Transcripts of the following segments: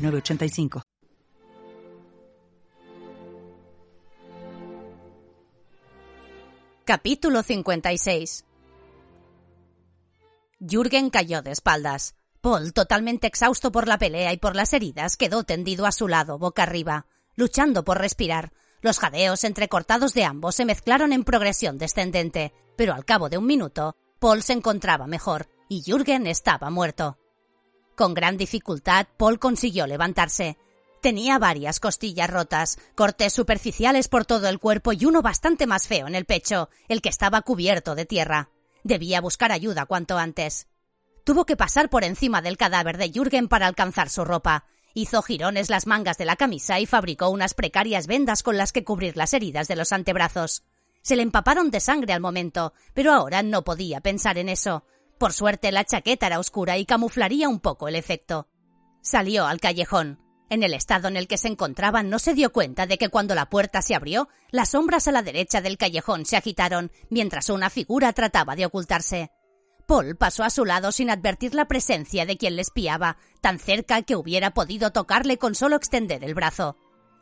985. Capítulo 56 Jürgen cayó de espaldas. Paul, totalmente exhausto por la pelea y por las heridas, quedó tendido a su lado, boca arriba, luchando por respirar. Los jadeos entrecortados de ambos se mezclaron en progresión descendente, pero al cabo de un minuto, Paul se encontraba mejor y Jürgen estaba muerto. Con gran dificultad, Paul consiguió levantarse. Tenía varias costillas rotas, cortes superficiales por todo el cuerpo y uno bastante más feo en el pecho, el que estaba cubierto de tierra. Debía buscar ayuda cuanto antes. Tuvo que pasar por encima del cadáver de Jürgen para alcanzar su ropa. Hizo jirones las mangas de la camisa y fabricó unas precarias vendas con las que cubrir las heridas de los antebrazos. Se le empaparon de sangre al momento, pero ahora no podía pensar en eso. Por suerte la chaqueta era oscura y camuflaría un poco el efecto. Salió al callejón. En el estado en el que se encontraba no se dio cuenta de que cuando la puerta se abrió, las sombras a la derecha del callejón se agitaron, mientras una figura trataba de ocultarse. Paul pasó a su lado sin advertir la presencia de quien le espiaba, tan cerca que hubiera podido tocarle con solo extender el brazo.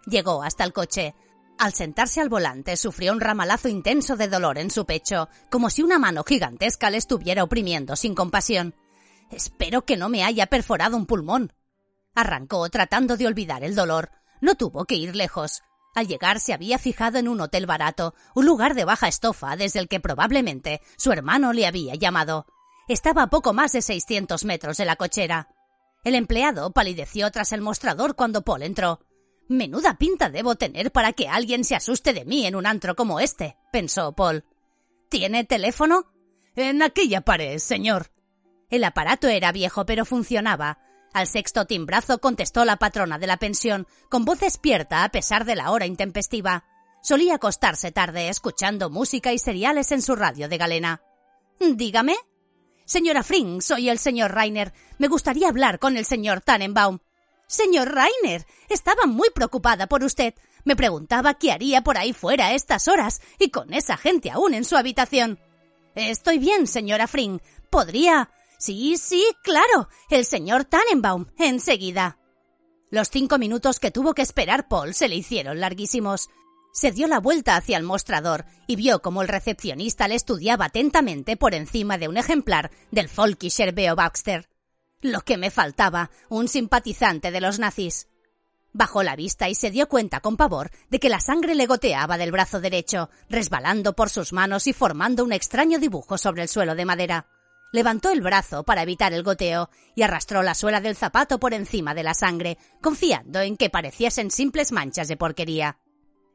Llegó hasta el coche, al sentarse al volante sufrió un ramalazo intenso de dolor en su pecho, como si una mano gigantesca le estuviera oprimiendo sin compasión. Espero que no me haya perforado un pulmón. Arrancó tratando de olvidar el dolor. No tuvo que ir lejos. Al llegar se había fijado en un hotel barato, un lugar de baja estofa desde el que probablemente su hermano le había llamado. Estaba a poco más de seiscientos metros de la cochera. El empleado palideció tras el mostrador cuando Paul entró. Menuda pinta debo tener para que alguien se asuste de mí en un antro como este, pensó Paul. ¿Tiene teléfono? En aquella pared, señor. El aparato era viejo, pero funcionaba. Al sexto timbrazo contestó la patrona de la pensión, con voz despierta a pesar de la hora intempestiva. Solía acostarse tarde escuchando música y seriales en su radio de galena. Dígame. Señora Fring, soy el señor Rainer. Me gustaría hablar con el señor Tannenbaum. Señor Rainer, estaba muy preocupada por usted. Me preguntaba qué haría por ahí fuera a estas horas y con esa gente aún en su habitación. Estoy bien, señora Fring. ¿Podría? Sí, sí, claro. El señor Tannenbaum, enseguida. Los cinco minutos que tuvo que esperar Paul se le hicieron larguísimos. Se dio la vuelta hacia el mostrador y vio como el recepcionista le estudiaba atentamente por encima de un ejemplar del Folkischer Beo Baxter. Lo que me faltaba, un simpatizante de los nazis. Bajó la vista y se dio cuenta con pavor de que la sangre le goteaba del brazo derecho, resbalando por sus manos y formando un extraño dibujo sobre el suelo de madera. Levantó el brazo para evitar el goteo y arrastró la suela del zapato por encima de la sangre, confiando en que pareciesen simples manchas de porquería.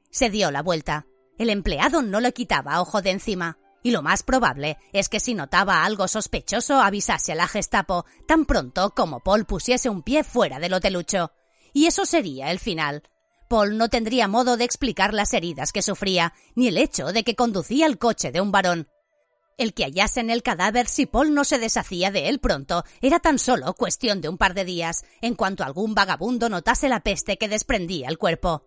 Se dio la vuelta. El empleado no le quitaba ojo de encima y lo más probable es que si notaba algo sospechoso avisase a la Gestapo tan pronto como Paul pusiese un pie fuera del hotelucho. Y eso sería el final. Paul no tendría modo de explicar las heridas que sufría, ni el hecho de que conducía el coche de un varón. El que hallasen el cadáver si Paul no se deshacía de él pronto era tan solo cuestión de un par de días, en cuanto algún vagabundo notase la peste que desprendía el cuerpo.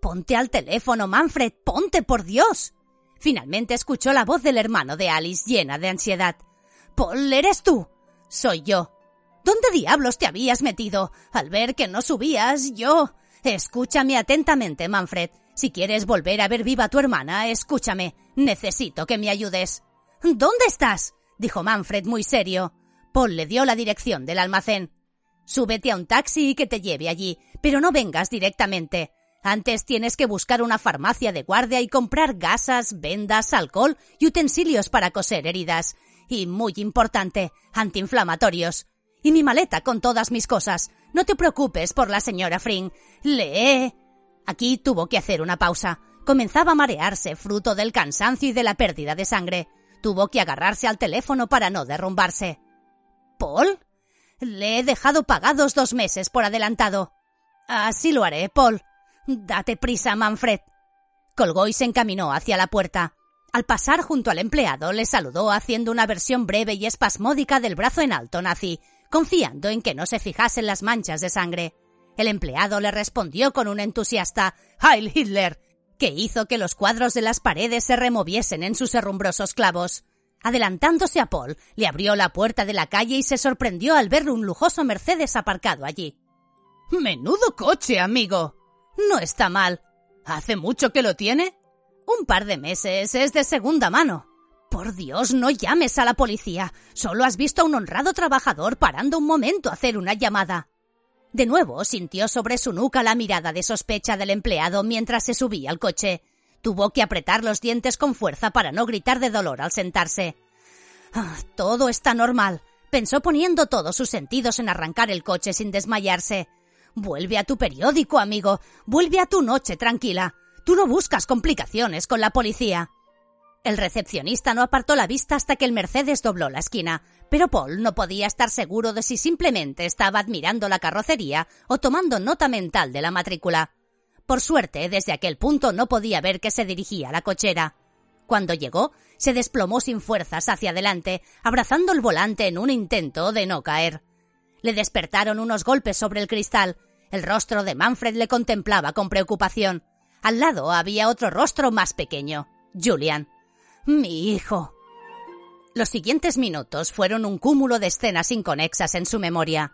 Ponte al teléfono, Manfred, ponte por Dios. Finalmente escuchó la voz del hermano de Alice llena de ansiedad. Paul, ¿eres tú? Soy yo. ¿Dónde diablos te habías metido? Al ver que no subías, yo. Escúchame atentamente, Manfred. Si quieres volver a ver viva a tu hermana, escúchame. Necesito que me ayudes. ¿Dónde estás? dijo Manfred muy serio. Paul le dio la dirección del almacén. Súbete a un taxi y que te lleve allí, pero no vengas directamente. Antes tienes que buscar una farmacia de guardia y comprar gasas, vendas, alcohol y utensilios para coser heridas. Y muy importante, antiinflamatorios. Y mi maleta con todas mis cosas. No te preocupes por la señora Fring. Lee. Aquí tuvo que hacer una pausa. Comenzaba a marearse, fruto del cansancio y de la pérdida de sangre. Tuvo que agarrarse al teléfono para no derrumbarse. ¿Paul? Le he dejado pagados dos meses por adelantado. Así lo haré, Paul. Date prisa, Manfred. Colgó y se encaminó hacia la puerta. Al pasar junto al empleado, le saludó haciendo una versión breve y espasmódica del brazo en alto nazi, confiando en que no se fijasen las manchas de sangre. El empleado le respondió con un entusiasta Heil Hitler, que hizo que los cuadros de las paredes se removiesen en sus herrumbrosos clavos. Adelantándose a Paul, le abrió la puerta de la calle y se sorprendió al ver un lujoso Mercedes aparcado allí. Menudo coche, amigo. No está mal. ¿Hace mucho que lo tiene? Un par de meses. Es de segunda mano. Por Dios, no llames a la policía. Solo has visto a un honrado trabajador parando un momento a hacer una llamada. De nuevo sintió sobre su nuca la mirada de sospecha del empleado mientras se subía al coche. Tuvo que apretar los dientes con fuerza para no gritar de dolor al sentarse. Ah, todo está normal, pensó poniendo todos sus sentidos en arrancar el coche sin desmayarse. Vuelve a tu periódico, amigo. Vuelve a tu noche tranquila. Tú no buscas complicaciones con la policía. El recepcionista no apartó la vista hasta que el Mercedes dobló la esquina, pero Paul no podía estar seguro de si simplemente estaba admirando la carrocería o tomando nota mental de la matrícula. Por suerte, desde aquel punto no podía ver que se dirigía a la cochera. Cuando llegó, se desplomó sin fuerzas hacia adelante, abrazando el volante en un intento de no caer. Le despertaron unos golpes sobre el cristal. El rostro de Manfred le contemplaba con preocupación. Al lado había otro rostro más pequeño, Julian. Mi hijo. Los siguientes minutos fueron un cúmulo de escenas inconexas en su memoria.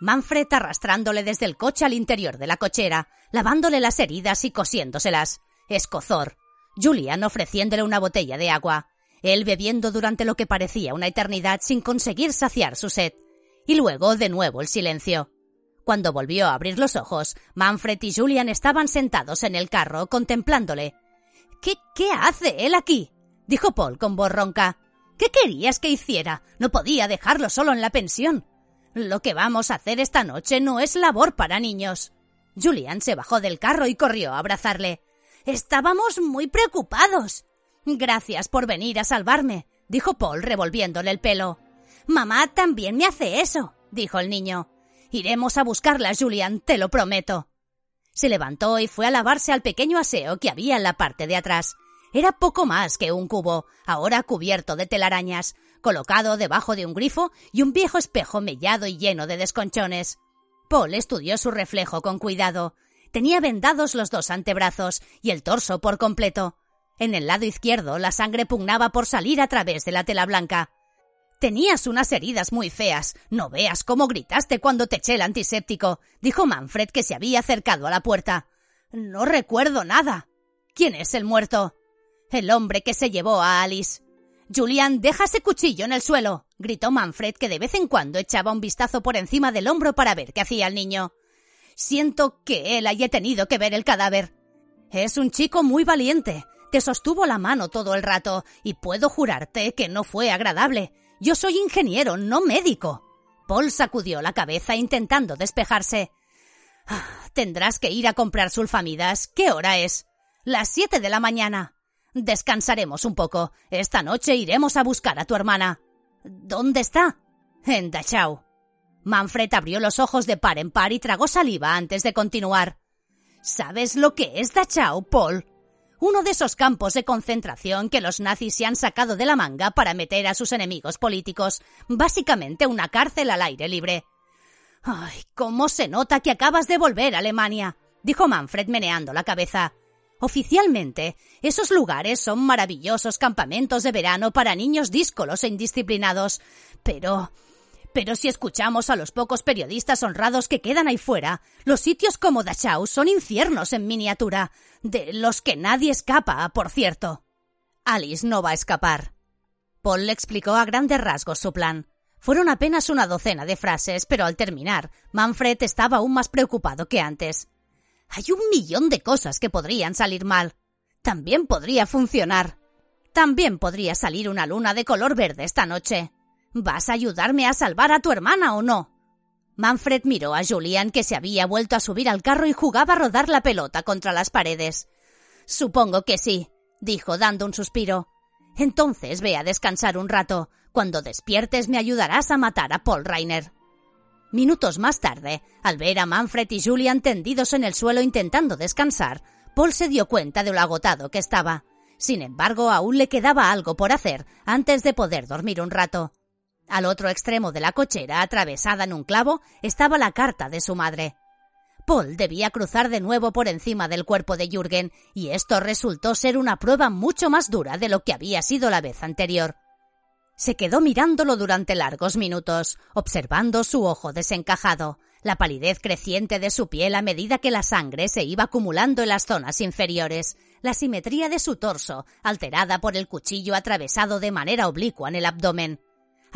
Manfred arrastrándole desde el coche al interior de la cochera, lavándole las heridas y cosiéndoselas. Escozor. Julian ofreciéndole una botella de agua. Él bebiendo durante lo que parecía una eternidad sin conseguir saciar su sed. Y luego de nuevo el silencio. Cuando volvió a abrir los ojos, Manfred y Julian estaban sentados en el carro contemplándole. ¿Qué, qué hace él aquí? dijo Paul con voz ronca. ¿Qué querías que hiciera? No podía dejarlo solo en la pensión. Lo que vamos a hacer esta noche no es labor para niños. Julian se bajó del carro y corrió a abrazarle. Estábamos muy preocupados. Gracias por venir a salvarme, dijo Paul revolviéndole el pelo. Mamá también me hace eso, dijo el niño. Iremos a buscarla, Julian, te lo prometo. Se levantó y fue a lavarse al pequeño aseo que había en la parte de atrás. Era poco más que un cubo, ahora cubierto de telarañas, colocado debajo de un grifo y un viejo espejo mellado y lleno de desconchones. Paul estudió su reflejo con cuidado. Tenía vendados los dos antebrazos y el torso por completo. En el lado izquierdo la sangre pugnaba por salir a través de la tela blanca. Tenías unas heridas muy feas. No veas cómo gritaste cuando te eché el antiséptico, dijo Manfred que se había acercado a la puerta. No recuerdo nada. ¿Quién es el muerto? El hombre que se llevó a Alice. Julian, deja ese cuchillo en el suelo, gritó Manfred, que de vez en cuando echaba un vistazo por encima del hombro para ver qué hacía el niño. Siento que él haya tenido que ver el cadáver. Es un chico muy valiente. Te sostuvo la mano todo el rato, y puedo jurarte que no fue agradable. Yo soy ingeniero, no médico. Paul sacudió la cabeza intentando despejarse. Ah, tendrás que ir a comprar sulfamidas. ¿Qué hora es? Las siete de la mañana. Descansaremos un poco. Esta noche iremos a buscar a tu hermana. ¿Dónde está? En Dachau. Manfred abrió los ojos de par en par y tragó saliva antes de continuar. ¿Sabes lo que es Dachau, Paul? Uno de esos campos de concentración que los nazis se han sacado de la manga para meter a sus enemigos políticos. Básicamente una cárcel al aire libre. Ay, cómo se nota que acabas de volver a Alemania, dijo Manfred meneando la cabeza. Oficialmente, esos lugares son maravillosos campamentos de verano para niños díscolos e indisciplinados. Pero. Pero si escuchamos a los pocos periodistas honrados que quedan ahí fuera, los sitios como Dachau son infiernos en miniatura, de los que nadie escapa, por cierto. Alice no va a escapar. Paul le explicó a grandes rasgos su plan. Fueron apenas una docena de frases, pero al terminar, Manfred estaba aún más preocupado que antes. Hay un millón de cosas que podrían salir mal. También podría funcionar. También podría salir una luna de color verde esta noche. ¿Vas a ayudarme a salvar a tu hermana o no? Manfred miró a Julian que se había vuelto a subir al carro y jugaba a rodar la pelota contra las paredes. Supongo que sí, dijo dando un suspiro. Entonces ve a descansar un rato. Cuando despiertes me ayudarás a matar a Paul Reiner. Minutos más tarde, al ver a Manfred y Julian tendidos en el suelo intentando descansar, Paul se dio cuenta de lo agotado que estaba. Sin embargo, aún le quedaba algo por hacer antes de poder dormir un rato. Al otro extremo de la cochera, atravesada en un clavo, estaba la carta de su madre. Paul debía cruzar de nuevo por encima del cuerpo de Jürgen, y esto resultó ser una prueba mucho más dura de lo que había sido la vez anterior. Se quedó mirándolo durante largos minutos, observando su ojo desencajado, la palidez creciente de su piel a medida que la sangre se iba acumulando en las zonas inferiores, la simetría de su torso, alterada por el cuchillo atravesado de manera oblicua en el abdomen,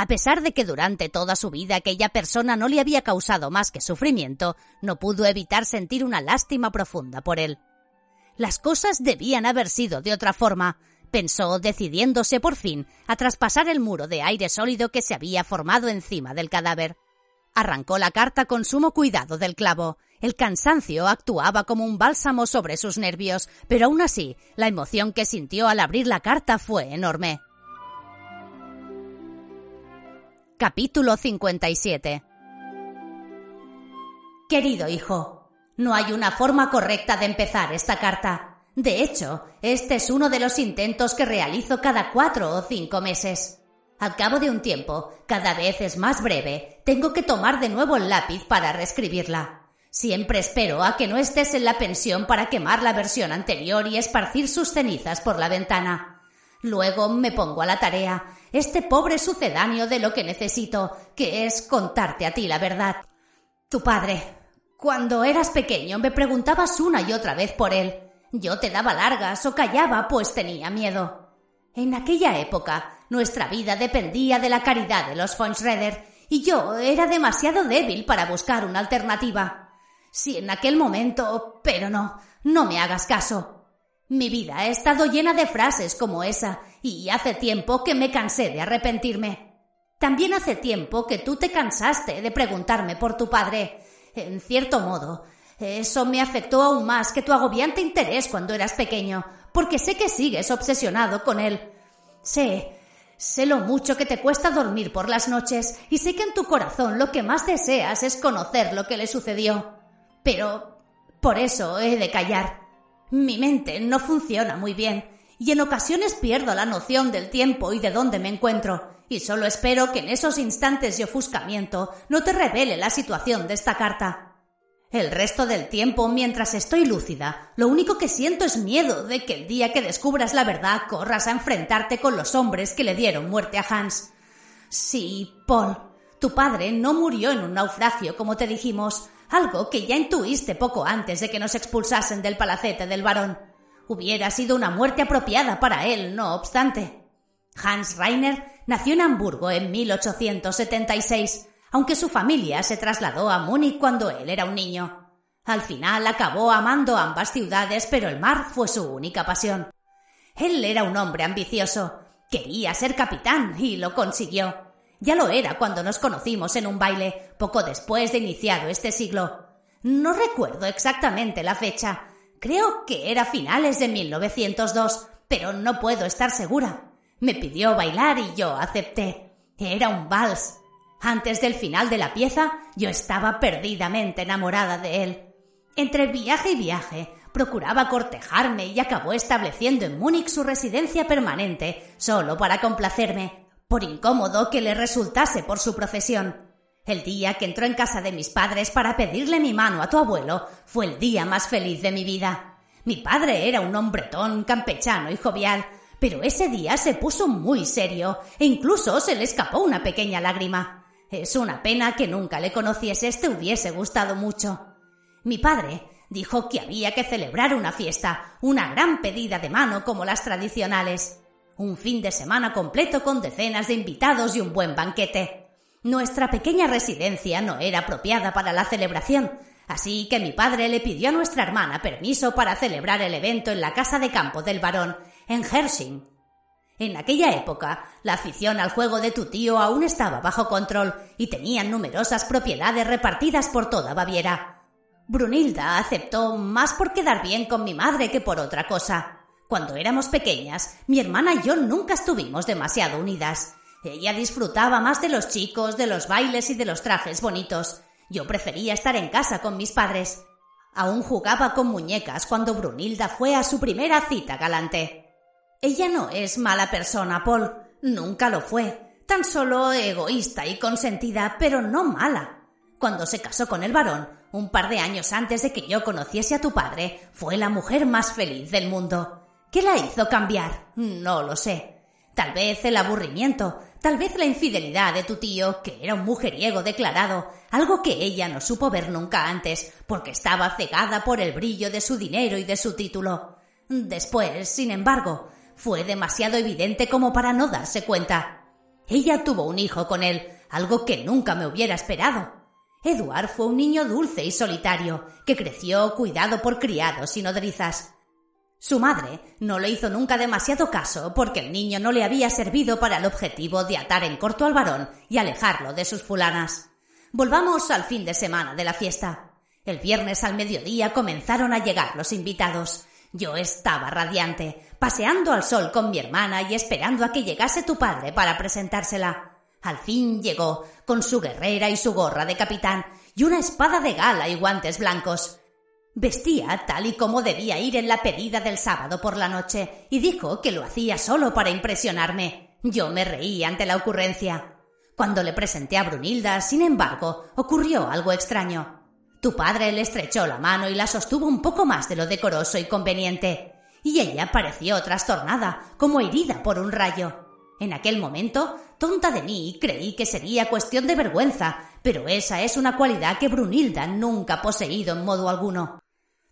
a pesar de que durante toda su vida aquella persona no le había causado más que sufrimiento, no pudo evitar sentir una lástima profunda por él. Las cosas debían haber sido de otra forma, pensó, decidiéndose por fin a traspasar el muro de aire sólido que se había formado encima del cadáver. Arrancó la carta con sumo cuidado del clavo. El cansancio actuaba como un bálsamo sobre sus nervios, pero aún así, la emoción que sintió al abrir la carta fue enorme. Capítulo 57 Querido hijo, no hay una forma correcta de empezar esta carta. De hecho, este es uno de los intentos que realizo cada cuatro o cinco meses. Al cabo de un tiempo, cada vez es más breve, tengo que tomar de nuevo el lápiz para reescribirla. Siempre espero a que no estés en la pensión para quemar la versión anterior y esparcir sus cenizas por la ventana. Luego me pongo a la tarea, este pobre sucedáneo de lo que necesito, que es contarte a ti la verdad. Tu padre. Cuando eras pequeño me preguntabas una y otra vez por él. Yo te daba largas o callaba, pues tenía miedo. En aquella época, nuestra vida dependía de la caridad de los von Schroeder, y yo era demasiado débil para buscar una alternativa. Si en aquel momento. pero no, no me hagas caso. Mi vida ha estado llena de frases como esa, y hace tiempo que me cansé de arrepentirme. También hace tiempo que tú te cansaste de preguntarme por tu padre. En cierto modo, eso me afectó aún más que tu agobiante interés cuando eras pequeño, porque sé que sigues obsesionado con él. Sé, sé lo mucho que te cuesta dormir por las noches, y sé que en tu corazón lo que más deseas es conocer lo que le sucedió. Pero por eso he de callar. Mi mente no funciona muy bien y en ocasiones pierdo la noción del tiempo y de dónde me encuentro, y solo espero que en esos instantes de ofuscamiento no te revele la situación de esta carta. El resto del tiempo, mientras estoy lúcida, lo único que siento es miedo de que el día que descubras la verdad corras a enfrentarte con los hombres que le dieron muerte a Hans. Sí, Paul, tu padre no murió en un naufragio, como te dijimos, algo que ya intuiste poco antes de que nos expulsasen del palacete del varón. Hubiera sido una muerte apropiada para él, no obstante. Hans Reiner nació en Hamburgo en 1876, aunque su familia se trasladó a Múnich cuando él era un niño. Al final acabó amando ambas ciudades, pero el mar fue su única pasión. Él era un hombre ambicioso. Quería ser capitán y lo consiguió. Ya lo era cuando nos conocimos en un baile, poco después de iniciado este siglo. No recuerdo exactamente la fecha. Creo que era finales de 1902, pero no puedo estar segura. Me pidió bailar y yo acepté. Era un vals. Antes del final de la pieza, yo estaba perdidamente enamorada de él. Entre viaje y viaje, procuraba cortejarme y acabó estableciendo en Múnich su residencia permanente, solo para complacerme por incómodo que le resultase por su profesión. El día que entró en casa de mis padres para pedirle mi mano a tu abuelo fue el día más feliz de mi vida. Mi padre era un hombretón campechano y jovial, pero ese día se puso muy serio e incluso se le escapó una pequeña lágrima. Es una pena que nunca le conocieses, te hubiese gustado mucho. Mi padre dijo que había que celebrar una fiesta, una gran pedida de mano como las tradicionales. Un fin de semana completo con decenas de invitados y un buen banquete. Nuestra pequeña residencia no era apropiada para la celebración, así que mi padre le pidió a nuestra hermana permiso para celebrar el evento en la casa de campo del varón, en Hersching. En aquella época, la afición al juego de tu tío aún estaba bajo control y tenían numerosas propiedades repartidas por toda Baviera. Brunilda aceptó más por quedar bien con mi madre que por otra cosa. Cuando éramos pequeñas, mi hermana y yo nunca estuvimos demasiado unidas. Ella disfrutaba más de los chicos, de los bailes y de los trajes bonitos. Yo prefería estar en casa con mis padres. Aún jugaba con muñecas cuando Brunilda fue a su primera cita galante. Ella no es mala persona, Paul. Nunca lo fue. Tan solo egoísta y consentida, pero no mala. Cuando se casó con el varón, un par de años antes de que yo conociese a tu padre, fue la mujer más feliz del mundo. ¿Qué la hizo cambiar? No lo sé. Tal vez el aburrimiento, tal vez la infidelidad de tu tío, que era un mujeriego declarado, algo que ella no supo ver nunca antes, porque estaba cegada por el brillo de su dinero y de su título. Después, sin embargo, fue demasiado evidente como para no darse cuenta. Ella tuvo un hijo con él, algo que nunca me hubiera esperado. Eduard fue un niño dulce y solitario, que creció cuidado por criados y nodrizas. Su madre no le hizo nunca demasiado caso porque el niño no le había servido para el objetivo de atar en corto al varón y alejarlo de sus fulanas. Volvamos al fin de semana de la fiesta. El viernes al mediodía comenzaron a llegar los invitados. Yo estaba radiante, paseando al sol con mi hermana y esperando a que llegase tu padre para presentársela. Al fin llegó, con su guerrera y su gorra de capitán, y una espada de gala y guantes blancos. Vestía tal y como debía ir en la pedida del sábado por la noche, y dijo que lo hacía solo para impresionarme. Yo me reí ante la ocurrencia. Cuando le presenté a Brunilda, sin embargo, ocurrió algo extraño. Tu padre le estrechó la mano y la sostuvo un poco más de lo decoroso y conveniente, y ella pareció trastornada, como herida por un rayo. En aquel momento, tonta de mí, creí que sería cuestión de vergüenza, pero esa es una cualidad que Brunilda nunca ha poseído en modo alguno.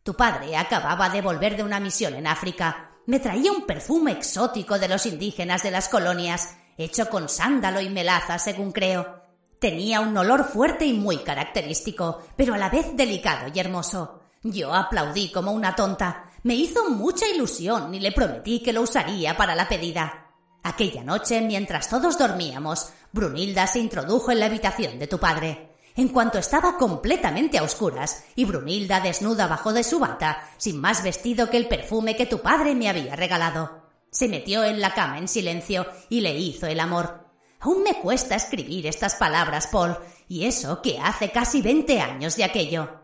Tu padre acababa de volver de una misión en África. Me traía un perfume exótico de los indígenas de las colonias, hecho con sándalo y melaza, según creo. Tenía un olor fuerte y muy característico, pero a la vez delicado y hermoso. Yo aplaudí como una tonta. Me hizo mucha ilusión y le prometí que lo usaría para la pedida. Aquella noche, mientras todos dormíamos, Brunilda se introdujo en la habitación de tu padre. En cuanto estaba completamente a oscuras y Brunilda desnuda bajo de su bata, sin más vestido que el perfume que tu padre me había regalado. Se metió en la cama en silencio y le hizo el amor. Aún me cuesta escribir estas palabras, Paul, y eso que hace casi veinte años de aquello.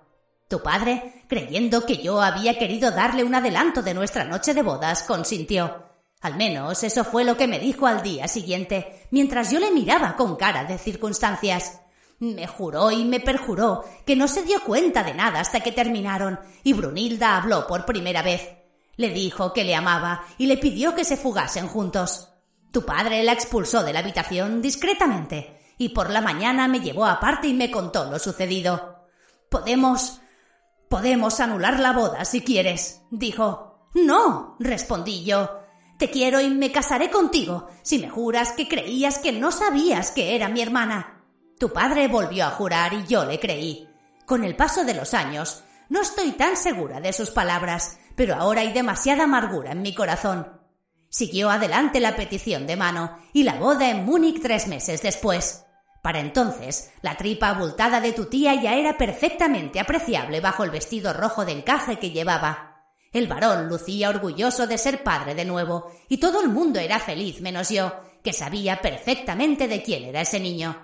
Tu padre, creyendo que yo había querido darle un adelanto de nuestra noche de bodas, consintió. Al menos eso fue lo que me dijo al día siguiente, mientras yo le miraba con cara de circunstancias. Me juró y me perjuró que no se dio cuenta de nada hasta que terminaron, y Brunilda habló por primera vez. Le dijo que le amaba y le pidió que se fugasen juntos. Tu padre la expulsó de la habitación discretamente, y por la mañana me llevó aparte y me contó lo sucedido. Podemos. podemos anular la boda si quieres, dijo. No, respondí yo. Te quiero y me casaré contigo, si me juras que creías que no sabías que era mi hermana. Tu padre volvió a jurar y yo le creí. Con el paso de los años, no estoy tan segura de sus palabras, pero ahora hay demasiada amargura en mi corazón. Siguió adelante la petición de mano y la boda en Múnich tres meses después. Para entonces, la tripa abultada de tu tía ya era perfectamente apreciable bajo el vestido rojo de encaje que llevaba. El varón lucía orgulloso de ser padre de nuevo, y todo el mundo era feliz menos yo, que sabía perfectamente de quién era ese niño.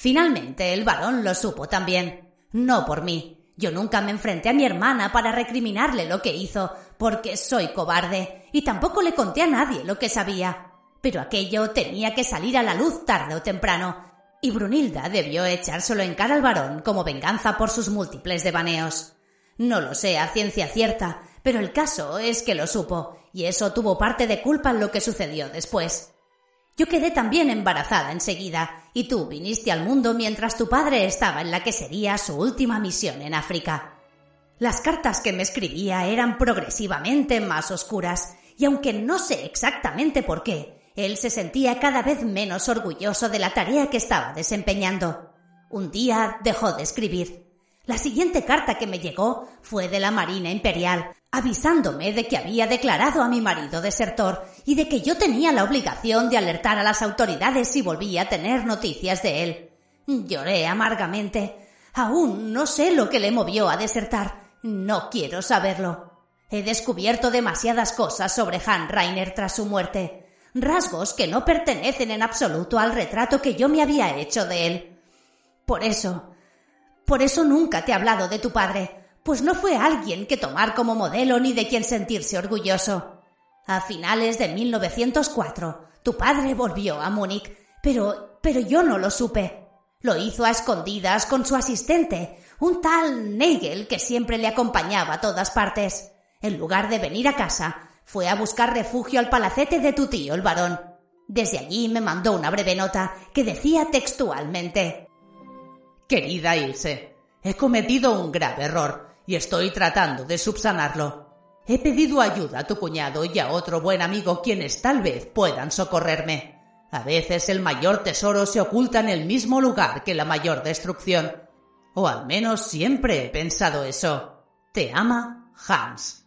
Finalmente el varón lo supo también. No por mí. Yo nunca me enfrenté a mi hermana para recriminarle lo que hizo, porque soy cobarde, y tampoco le conté a nadie lo que sabía. Pero aquello tenía que salir a la luz tarde o temprano, y Brunilda debió echárselo en cara al varón como venganza por sus múltiples devaneos. No lo sé a ciencia cierta, pero el caso es que lo supo, y eso tuvo parte de culpa en lo que sucedió después. Yo quedé también embarazada enseguida, y tú viniste al mundo mientras tu padre estaba en la que sería su última misión en África. Las cartas que me escribía eran progresivamente más oscuras, y aunque no sé exactamente por qué, él se sentía cada vez menos orgulloso de la tarea que estaba desempeñando. Un día dejó de escribir. La siguiente carta que me llegó fue de la Marina Imperial, avisándome de que había declarado a mi marido desertor y de que yo tenía la obligación de alertar a las autoridades si volvía a tener noticias de él. Lloré amargamente. Aún no sé lo que le movió a desertar. No quiero saberlo. He descubierto demasiadas cosas sobre Han Rainer tras su muerte. rasgos que no pertenecen en absoluto al retrato que yo me había hecho de él. Por eso, por eso nunca te he hablado de tu padre, pues no fue alguien que tomar como modelo ni de quien sentirse orgulloso. A finales de 1904, tu padre volvió a Múnich, pero, pero yo no lo supe. Lo hizo a escondidas con su asistente, un tal Nagel que siempre le acompañaba a todas partes. En lugar de venir a casa, fue a buscar refugio al palacete de tu tío, el varón. Desde allí me mandó una breve nota que decía textualmente Querida Ilse, he cometido un grave error y estoy tratando de subsanarlo. He pedido ayuda a tu cuñado y a otro buen amigo quienes tal vez puedan socorrerme. A veces el mayor tesoro se oculta en el mismo lugar que la mayor destrucción. O al menos siempre he pensado eso. Te ama, Hans.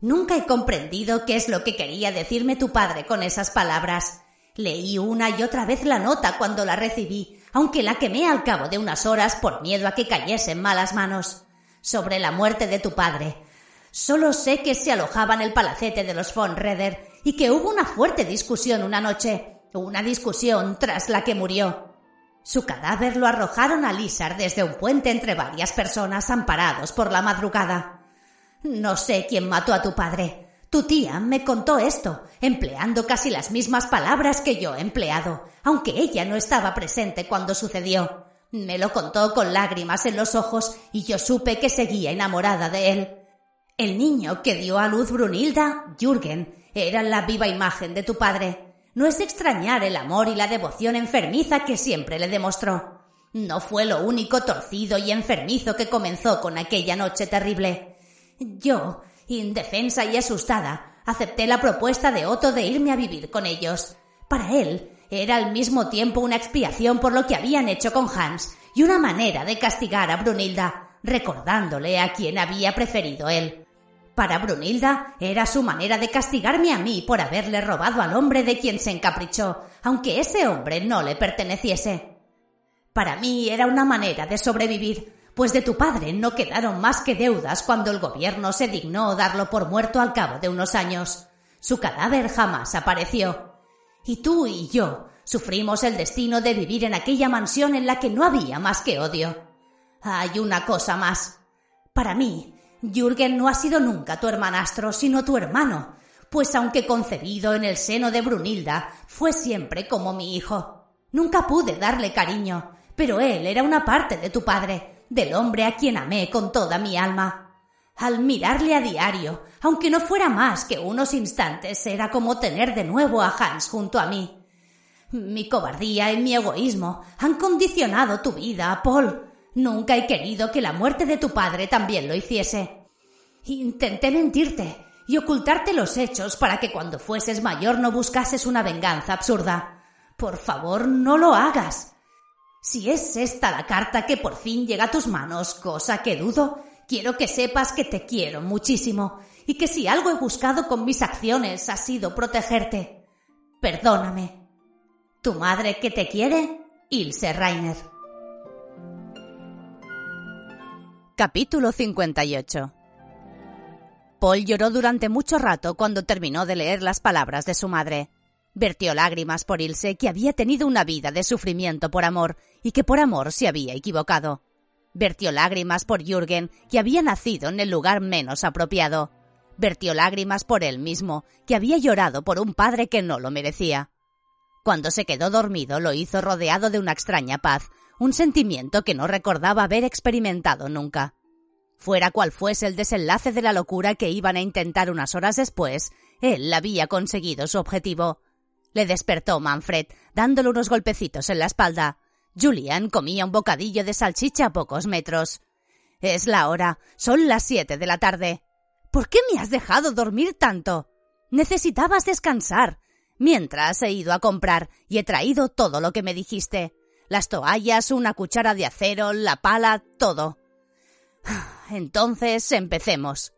Nunca he comprendido qué es lo que quería decirme tu padre con esas palabras. Leí una y otra vez la nota cuando la recibí, aunque la quemé al cabo de unas horas por miedo a que cayese en malas manos. Sobre la muerte de tu padre. Solo sé que se alojaba en el palacete de los von Reder y que hubo una fuerte discusión una noche, una discusión tras la que murió. Su cadáver lo arrojaron a Lizar desde un puente entre varias personas amparados por la madrugada. No sé quién mató a tu padre. Tu tía me contó esto, empleando casi las mismas palabras que yo he empleado, aunque ella no estaba presente cuando sucedió. Me lo contó con lágrimas en los ojos y yo supe que seguía enamorada de él. El niño que dio a luz Brunilda, Jürgen, era la viva imagen de tu padre. No es extrañar el amor y la devoción enfermiza que siempre le demostró. No fue lo único torcido y enfermizo que comenzó con aquella noche terrible. Yo, indefensa y asustada, acepté la propuesta de Otto de irme a vivir con ellos. Para él, era al mismo tiempo una expiación por lo que habían hecho con Hans y una manera de castigar a Brunilda, recordándole a quien había preferido él. Para Brunilda era su manera de castigarme a mí por haberle robado al hombre de quien se encaprichó, aunque ese hombre no le perteneciese. Para mí era una manera de sobrevivir, pues de tu padre no quedaron más que deudas cuando el gobierno se dignó darlo por muerto al cabo de unos años. Su cadáver jamás apareció. Y tú y yo sufrimos el destino de vivir en aquella mansión en la que no había más que odio. Hay una cosa más. Para mí, Jürgen no ha sido nunca tu hermanastro, sino tu hermano, pues aunque concebido en el seno de Brunilda, fue siempre como mi hijo. Nunca pude darle cariño, pero él era una parte de tu padre, del hombre a quien amé con toda mi alma. Al mirarle a diario, aunque no fuera más que unos instantes, era como tener de nuevo a Hans junto a mí. Mi cobardía y mi egoísmo han condicionado tu vida, Paul. Nunca he querido que la muerte de tu padre también lo hiciese. Intenté mentirte y ocultarte los hechos para que cuando fueses mayor no buscases una venganza absurda. Por favor, no lo hagas. Si es esta la carta que por fin llega a tus manos, cosa que dudo, quiero que sepas que te quiero muchísimo y que si algo he buscado con mis acciones ha sido protegerte. Perdóname. Tu madre que te quiere, Ilse Rainer. Capítulo 58 Paul lloró durante mucho rato cuando terminó de leer las palabras de su madre. Vertió lágrimas por Ilse, que había tenido una vida de sufrimiento por amor y que por amor se había equivocado. Vertió lágrimas por Jürgen, que había nacido en el lugar menos apropiado. Vertió lágrimas por él mismo, que había llorado por un padre que no lo merecía. Cuando se quedó dormido lo hizo rodeado de una extraña paz, un sentimiento que no recordaba haber experimentado nunca. Fuera cual fuese el desenlace de la locura que iban a intentar unas horas después, él había conseguido su objetivo. Le despertó Manfred, dándole unos golpecitos en la espalda. Julian comía un bocadillo de salchicha a pocos metros. Es la hora. Son las siete de la tarde. ¿Por qué me has dejado dormir tanto? Necesitabas descansar. Mientras he ido a comprar y he traído todo lo que me dijiste. Las toallas, una cuchara de acero, la pala, todo. Entonces empecemos.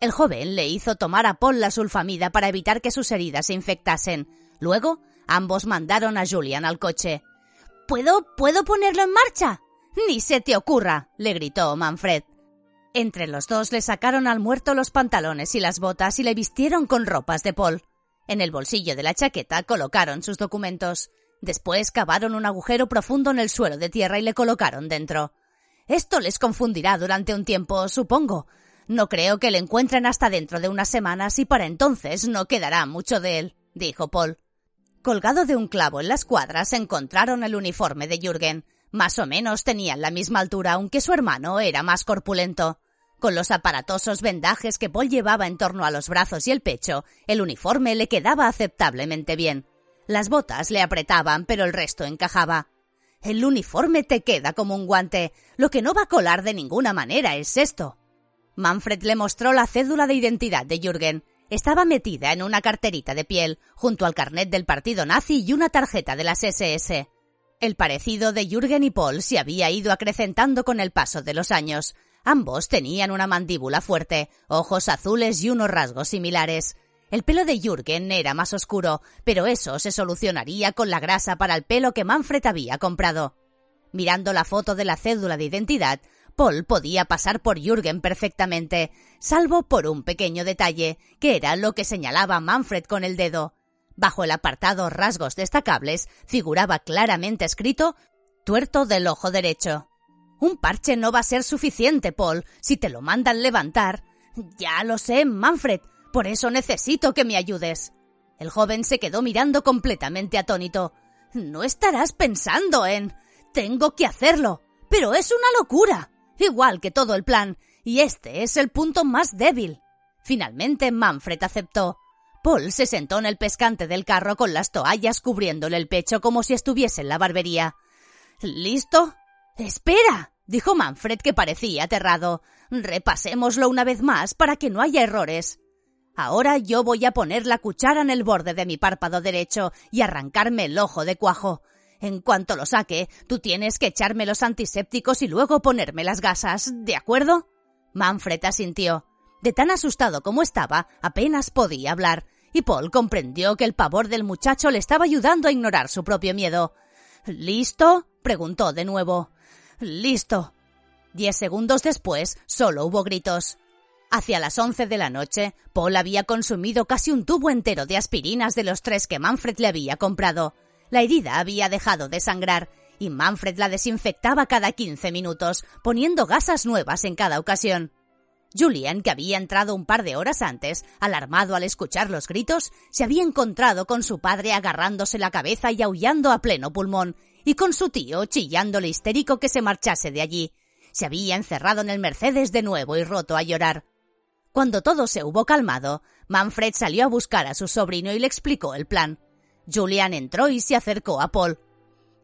El joven le hizo tomar a Paul la sulfamida para evitar que sus heridas se infectasen. Luego, ambos mandaron a Julian al coche. ¿Puedo, puedo ponerlo en marcha? Ni se te ocurra, le gritó Manfred. Entre los dos le sacaron al muerto los pantalones y las botas y le vistieron con ropas de Paul. En el bolsillo de la chaqueta colocaron sus documentos. Después cavaron un agujero profundo en el suelo de tierra y le colocaron dentro. Esto les confundirá durante un tiempo, supongo. No creo que le encuentren hasta dentro de unas semanas y para entonces no quedará mucho de él, dijo Paul. Colgado de un clavo en las cuadras encontraron el uniforme de Jürgen. Más o menos tenían la misma altura, aunque su hermano era más corpulento. Con los aparatosos vendajes que Paul llevaba en torno a los brazos y el pecho, el uniforme le quedaba aceptablemente bien. Las botas le apretaban, pero el resto encajaba. El uniforme te queda como un guante. Lo que no va a colar de ninguna manera es esto. Manfred le mostró la cédula de identidad de Jürgen. Estaba metida en una carterita de piel, junto al carnet del partido nazi y una tarjeta de las SS. El parecido de Jürgen y Paul se había ido acrecentando con el paso de los años. Ambos tenían una mandíbula fuerte, ojos azules y unos rasgos similares. El pelo de Jürgen era más oscuro, pero eso se solucionaría con la grasa para el pelo que Manfred había comprado. Mirando la foto de la cédula de identidad, Paul podía pasar por Jürgen perfectamente, salvo por un pequeño detalle, que era lo que señalaba Manfred con el dedo. Bajo el apartado rasgos destacables figuraba claramente escrito tuerto del ojo derecho. Un parche no va a ser suficiente, Paul, si te lo mandan levantar. Ya lo sé, Manfred, por eso necesito que me ayudes. El joven se quedó mirando completamente atónito. No estarás pensando en... Tengo que hacerlo. Pero es una locura. Igual que todo el plan. Y este es el punto más débil. Finalmente Manfred aceptó. Paul se sentó en el pescante del carro con las toallas cubriéndole el pecho como si estuviese en la barbería. ¿Listo? Espera, dijo Manfred que parecía aterrado. Repasémoslo una vez más para que no haya errores. Ahora yo voy a poner la cuchara en el borde de mi párpado derecho y arrancarme el ojo de cuajo. En cuanto lo saque, tú tienes que echarme los antisépticos y luego ponerme las gasas, ¿de acuerdo? Manfred asintió. De tan asustado como estaba, apenas podía hablar, y Paul comprendió que el pavor del muchacho le estaba ayudando a ignorar su propio miedo. ¿Listo? preguntó de nuevo. Listo. Diez segundos después, solo hubo gritos. Hacia las once de la noche, Paul había consumido casi un tubo entero de aspirinas de los tres que Manfred le había comprado. La herida había dejado de sangrar, y Manfred la desinfectaba cada quince minutos, poniendo gasas nuevas en cada ocasión. Julian, que había entrado un par de horas antes, alarmado al escuchar los gritos, se había encontrado con su padre agarrándose la cabeza y aullando a pleno pulmón, y con su tío chillándole histérico que se marchase de allí. Se había encerrado en el Mercedes de nuevo y roto a llorar. Cuando todo se hubo calmado, Manfred salió a buscar a su sobrino y le explicó el plan. Julian entró y se acercó a Paul.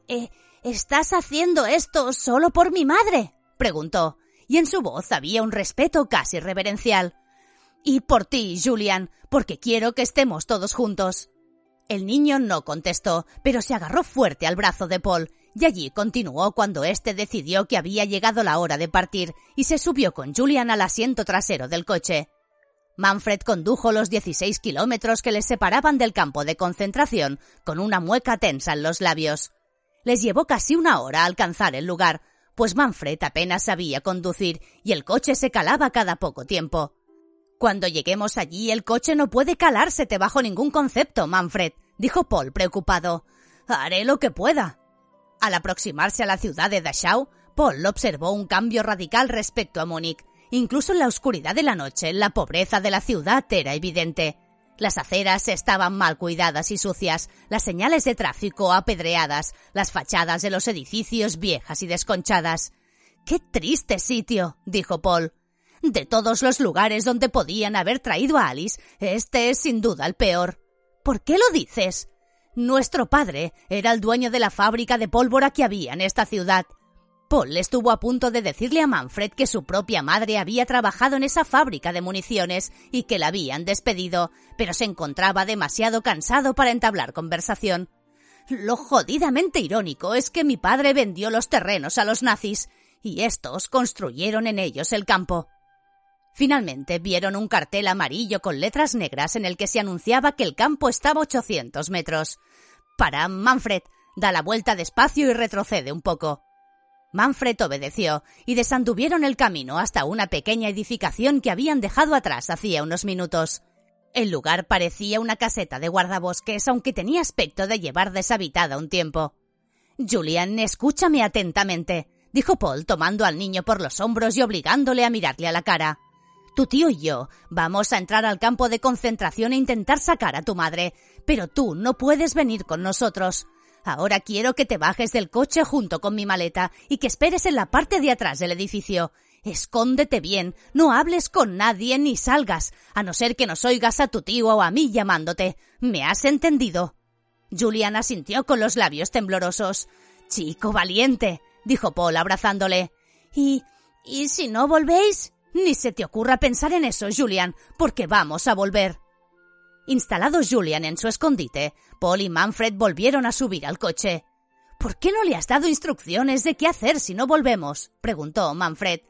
¿Eh, ¿Estás haciendo esto solo por mi madre? preguntó, y en su voz había un respeto casi reverencial. Y por ti, Julian, porque quiero que estemos todos juntos. El niño no contestó, pero se agarró fuerte al brazo de Paul y allí continuó cuando éste decidió que había llegado la hora de partir y se subió con Julian al asiento trasero del coche. Manfred condujo los 16 kilómetros que les separaban del campo de concentración con una mueca tensa en los labios. Les llevó casi una hora alcanzar el lugar, pues Manfred apenas sabía conducir y el coche se calaba cada poco tiempo. Cuando lleguemos allí el coche no puede calársete bajo ningún concepto, Manfred, dijo Paul preocupado. Haré lo que pueda. Al aproximarse a la ciudad de Dachau, Paul observó un cambio radical respecto a Múnich. Incluso en la oscuridad de la noche, la pobreza de la ciudad era evidente. Las aceras estaban mal cuidadas y sucias, las señales de tráfico apedreadas, las fachadas de los edificios viejas y desconchadas. ¡Qué triste sitio! dijo Paul. De todos los lugares donde podían haber traído a Alice, este es sin duda el peor. ¿Por qué lo dices? Nuestro padre era el dueño de la fábrica de pólvora que había en esta ciudad. Paul estuvo a punto de decirle a Manfred que su propia madre había trabajado en esa fábrica de municiones y que la habían despedido, pero se encontraba demasiado cansado para entablar conversación. Lo jodidamente irónico es que mi padre vendió los terrenos a los nazis, y estos construyeron en ellos el campo. Finalmente vieron un cartel amarillo con letras negras en el que se anunciaba que el campo estaba a 800 metros. Para Manfred, da la vuelta despacio y retrocede un poco. Manfred obedeció y desanduvieron el camino hasta una pequeña edificación que habían dejado atrás hacía unos minutos. El lugar parecía una caseta de guardabosques, aunque tenía aspecto de llevar deshabitada un tiempo. Julian, escúchame atentamente, dijo Paul tomando al niño por los hombros y obligándole a mirarle a la cara. Tu tío y yo vamos a entrar al campo de concentración e intentar sacar a tu madre, pero tú no puedes venir con nosotros. Ahora quiero que te bajes del coche junto con mi maleta y que esperes en la parte de atrás del edificio. Escóndete bien, no hables con nadie ni salgas, a no ser que nos oigas a tu tío o a mí llamándote. ¿Me has entendido? Julian asintió con los labios temblorosos. Chico valiente, dijo Paul abrazándole. ¿Y. ¿y si no volvéis? Ni se te ocurra pensar en eso, Julian, porque vamos a volver. Instalado Julian en su escondite, Paul y Manfred volvieron a subir al coche. ¿Por qué no le has dado instrucciones de qué hacer si no volvemos? preguntó Manfred.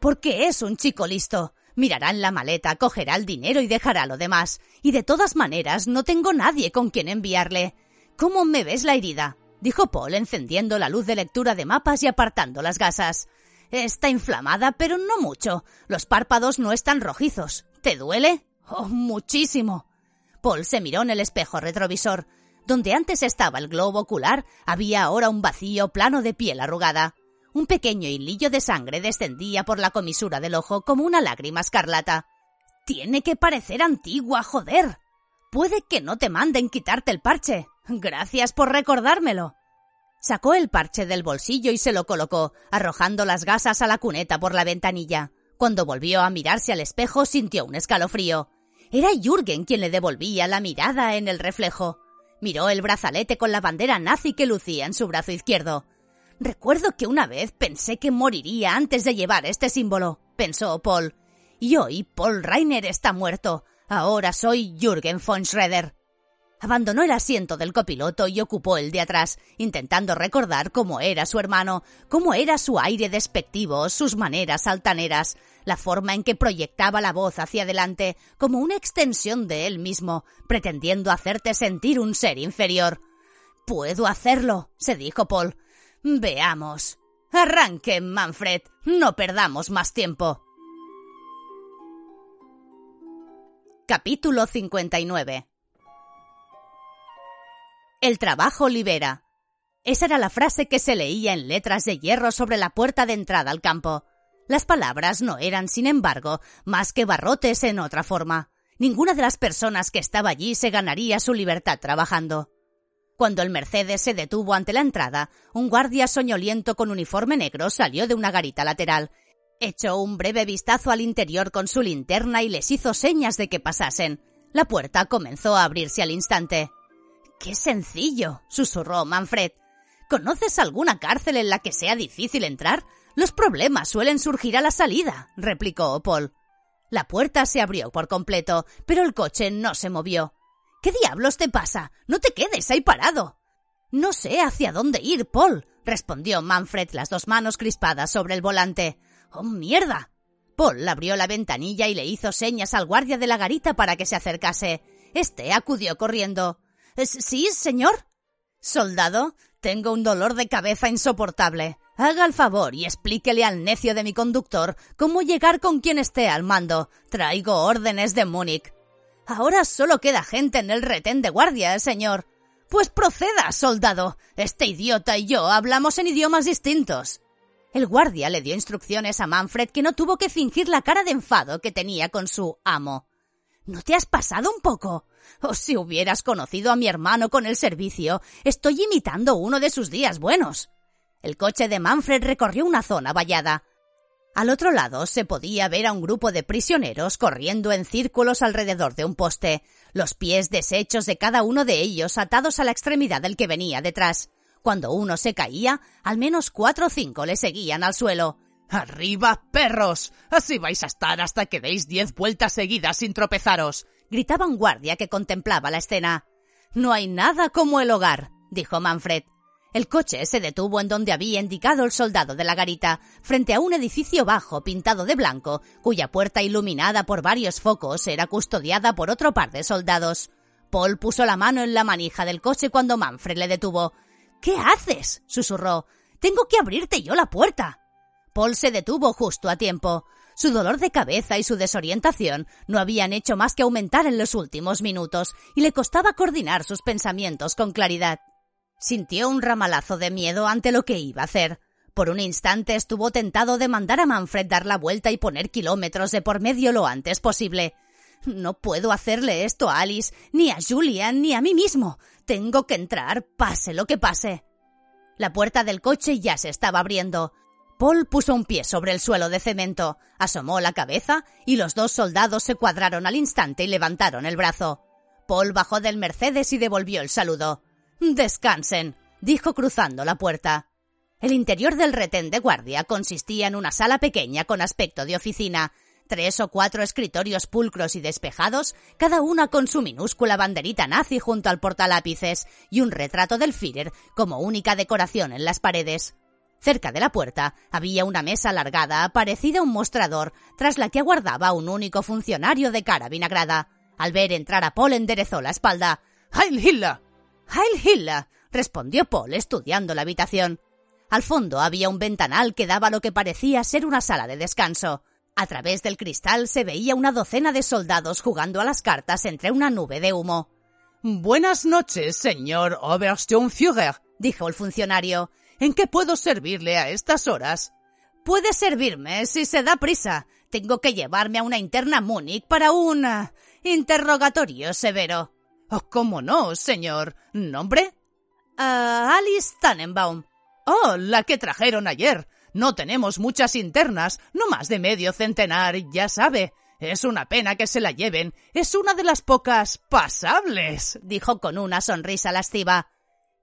Porque es un chico listo. Mirará en la maleta, cogerá el dinero y dejará lo demás. Y de todas maneras no tengo nadie con quien enviarle. ¿Cómo me ves la herida? dijo Paul encendiendo la luz de lectura de mapas y apartando las gasas. Está inflamada, pero no mucho. Los párpados no están rojizos. ¿Te duele? Oh, muchísimo. Paul se miró en el espejo retrovisor. Donde antes estaba el globo ocular, había ahora un vacío plano de piel arrugada. Un pequeño hilillo de sangre descendía por la comisura del ojo como una lágrima escarlata. Tiene que parecer antigua, joder. Puede que no te manden quitarte el parche. Gracias por recordármelo. Sacó el parche del bolsillo y se lo colocó, arrojando las gasas a la cuneta por la ventanilla. Cuando volvió a mirarse al espejo sintió un escalofrío. Era Jürgen quien le devolvía la mirada en el reflejo. Miró el brazalete con la bandera nazi que lucía en su brazo izquierdo. Recuerdo que una vez pensé que moriría antes de llevar este símbolo, pensó Paul. Y hoy Paul Reiner está muerto. Ahora soy Jürgen von Schroeder. Abandonó el asiento del copiloto y ocupó el de atrás, intentando recordar cómo era su hermano, cómo era su aire despectivo, sus maneras altaneras, la forma en que proyectaba la voz hacia adelante como una extensión de él mismo, pretendiendo hacerte sentir un ser inferior. Puedo hacerlo, se dijo Paul. Veamos. Arranque, Manfred. No perdamos más tiempo. Capítulo 59 El trabajo libera. Esa era la frase que se leía en letras de hierro sobre la puerta de entrada al campo. Las palabras no eran, sin embargo, más que barrotes en otra forma. Ninguna de las personas que estaba allí se ganaría su libertad trabajando. Cuando el Mercedes se detuvo ante la entrada, un guardia soñoliento con uniforme negro salió de una garita lateral. Echó un breve vistazo al interior con su linterna y les hizo señas de que pasasen. La puerta comenzó a abrirse al instante. ¡Qué sencillo! susurró Manfred. ¿Conoces alguna cárcel en la que sea difícil entrar? Los problemas suelen surgir a la salida, replicó Paul. La puerta se abrió por completo, pero el coche no se movió. ¿Qué diablos te pasa? No te quedes ahí parado. No sé hacia dónde ir, Paul, respondió Manfred, las dos manos crispadas sobre el volante. ¡Oh, mierda! Paul abrió la ventanilla y le hizo señas al guardia de la garita para que se acercase. Este acudió corriendo. ¿Sí, señor? Soldado, tengo un dolor de cabeza insoportable. Haga el favor y explíquele al necio de mi conductor cómo llegar con quien esté al mando. Traigo órdenes de Múnich. Ahora solo queda gente en el retén de guardia, señor. Pues proceda, soldado. Este idiota y yo hablamos en idiomas distintos. El guardia le dio instrucciones a Manfred que no tuvo que fingir la cara de enfado que tenía con su amo. ¿No te has pasado un poco? O oh, si hubieras conocido a mi hermano con el servicio, estoy imitando uno de sus días buenos. El coche de Manfred recorrió una zona vallada. Al otro lado se podía ver a un grupo de prisioneros corriendo en círculos alrededor de un poste, los pies deshechos de cada uno de ellos atados a la extremidad del que venía detrás. Cuando uno se caía, al menos cuatro o cinco le seguían al suelo. ¡Arriba, perros! Así vais a estar hasta que deis diez vueltas seguidas sin tropezaros. gritaba un guardia que contemplaba la escena. No hay nada como el hogar, dijo Manfred. El coche se detuvo en donde había indicado el soldado de la garita, frente a un edificio bajo pintado de blanco, cuya puerta iluminada por varios focos era custodiada por otro par de soldados. Paul puso la mano en la manija del coche cuando Manfred le detuvo. ¿Qué haces? susurró. Tengo que abrirte yo la puerta. Paul se detuvo justo a tiempo. Su dolor de cabeza y su desorientación no habían hecho más que aumentar en los últimos minutos y le costaba coordinar sus pensamientos con claridad. Sintió un ramalazo de miedo ante lo que iba a hacer. Por un instante estuvo tentado de mandar a Manfred dar la vuelta y poner kilómetros de por medio lo antes posible. No puedo hacerle esto a Alice, ni a Julian, ni a mí mismo. Tengo que entrar, pase lo que pase. La puerta del coche ya se estaba abriendo. Paul puso un pie sobre el suelo de cemento, asomó la cabeza y los dos soldados se cuadraron al instante y levantaron el brazo. Paul bajó del Mercedes y devolvió el saludo. Descansen, dijo cruzando la puerta. El interior del retén de guardia consistía en una sala pequeña con aspecto de oficina, tres o cuatro escritorios pulcros y despejados, cada una con su minúscula banderita nazi junto al portalápices y un retrato del Führer como única decoración en las paredes. Cerca de la puerta había una mesa alargada, parecida a un mostrador, tras la que aguardaba un único funcionario de cara vinagrada. Al ver entrar a Paul enderezó la espalda. ¡Heil Hitler! ¡Heil Hitler! respondió Paul estudiando la habitación. Al fondo había un ventanal que daba lo que parecía ser una sala de descanso. A través del cristal se veía una docena de soldados jugando a las cartas entre una nube de humo. Buenas noches, señor Obersturmführer, dijo el funcionario. ¿En qué puedo servirle a estas horas? Puede servirme si se da prisa. Tengo que llevarme a una interna Múnich para un uh, interrogatorio severo. Oh, ¿Cómo no, señor? ¿Nombre? Uh, Alice Tannenbaum. Oh, la que trajeron ayer. No tenemos muchas internas, no más de medio centenar, ya sabe. Es una pena que se la lleven. Es una de las pocas pasables, dijo con una sonrisa lasciva.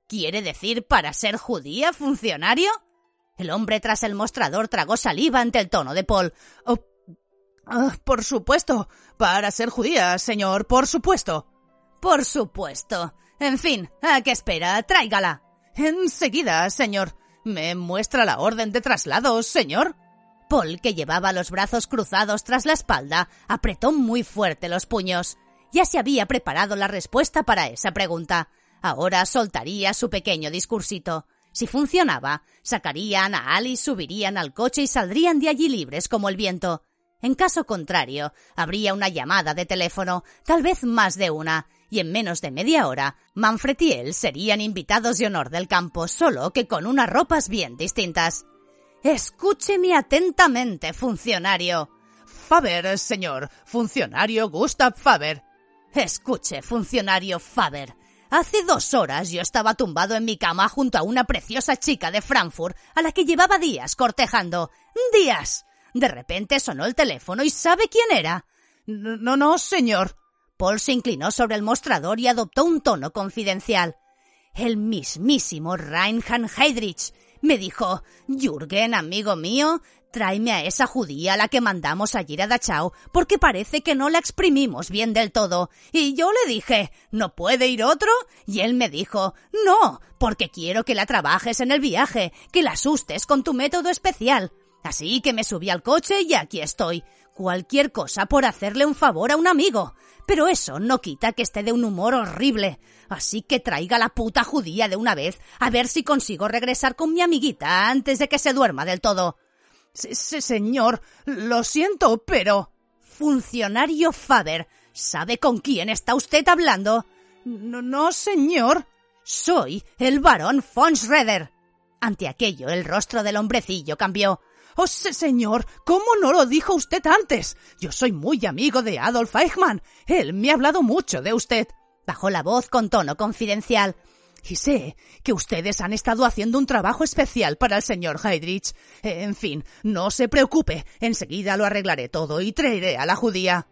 ¿Quiere decir para ser judía, funcionario? El hombre tras el mostrador tragó saliva ante el tono de Paul. Oh, oh, por supuesto. Para ser judía, señor, por supuesto. Por supuesto. En fin, ¿a qué espera? Tráigala. Enseguida, señor. ¿Me muestra la orden de traslado, señor? Paul, que llevaba los brazos cruzados tras la espalda, apretó muy fuerte los puños. Ya se había preparado la respuesta para esa pregunta. Ahora soltaría su pequeño discursito. Si funcionaba, sacarían a Alice, subirían al coche y saldrían de allí libres como el viento. En caso contrario, habría una llamada de teléfono, tal vez más de una, y en menos de media hora, Manfred y él serían invitados de honor del campo, solo que con unas ropas bien distintas. Escúcheme atentamente, funcionario. Faber, señor. Funcionario Gustav Faber. Escuche, funcionario Faber. Hace dos horas yo estaba tumbado en mi cama junto a una preciosa chica de Frankfurt a la que llevaba días cortejando. ¡Días! De repente sonó el teléfono y ¿sabe quién era? No, no, señor. Paul se inclinó sobre el mostrador y adoptó un tono confidencial. El mismísimo Reinhard Heydrich. Me dijo, Jürgen, amigo mío, tráeme a esa judía a la que mandamos ayer a Dachau, porque parece que no la exprimimos bien del todo. Y yo le dije, ¿no puede ir otro? Y él me dijo, no, porque quiero que la trabajes en el viaje, que la asustes con tu método especial. Así que me subí al coche y aquí estoy. Cualquier cosa por hacerle un favor a un amigo. Pero eso no quita que esté de un humor horrible. Así que traiga la puta judía de una vez, a ver si consigo regresar con mi amiguita antes de que se duerma del todo. Sí, señor, lo siento, pero. Funcionario Faber, ¿sabe con quién está usted hablando? No, no, señor. Soy el barón von Schroeder. Ante aquello, el rostro del hombrecillo cambió. Oh, señor, ¿cómo no lo dijo usted antes? Yo soy muy amigo de Adolf Eichmann. Él me ha hablado mucho de usted. Bajó la voz con tono confidencial. Y sé que ustedes han estado haciendo un trabajo especial para el señor Heydrich. En fin, no se preocupe, enseguida lo arreglaré todo y traeré a la judía.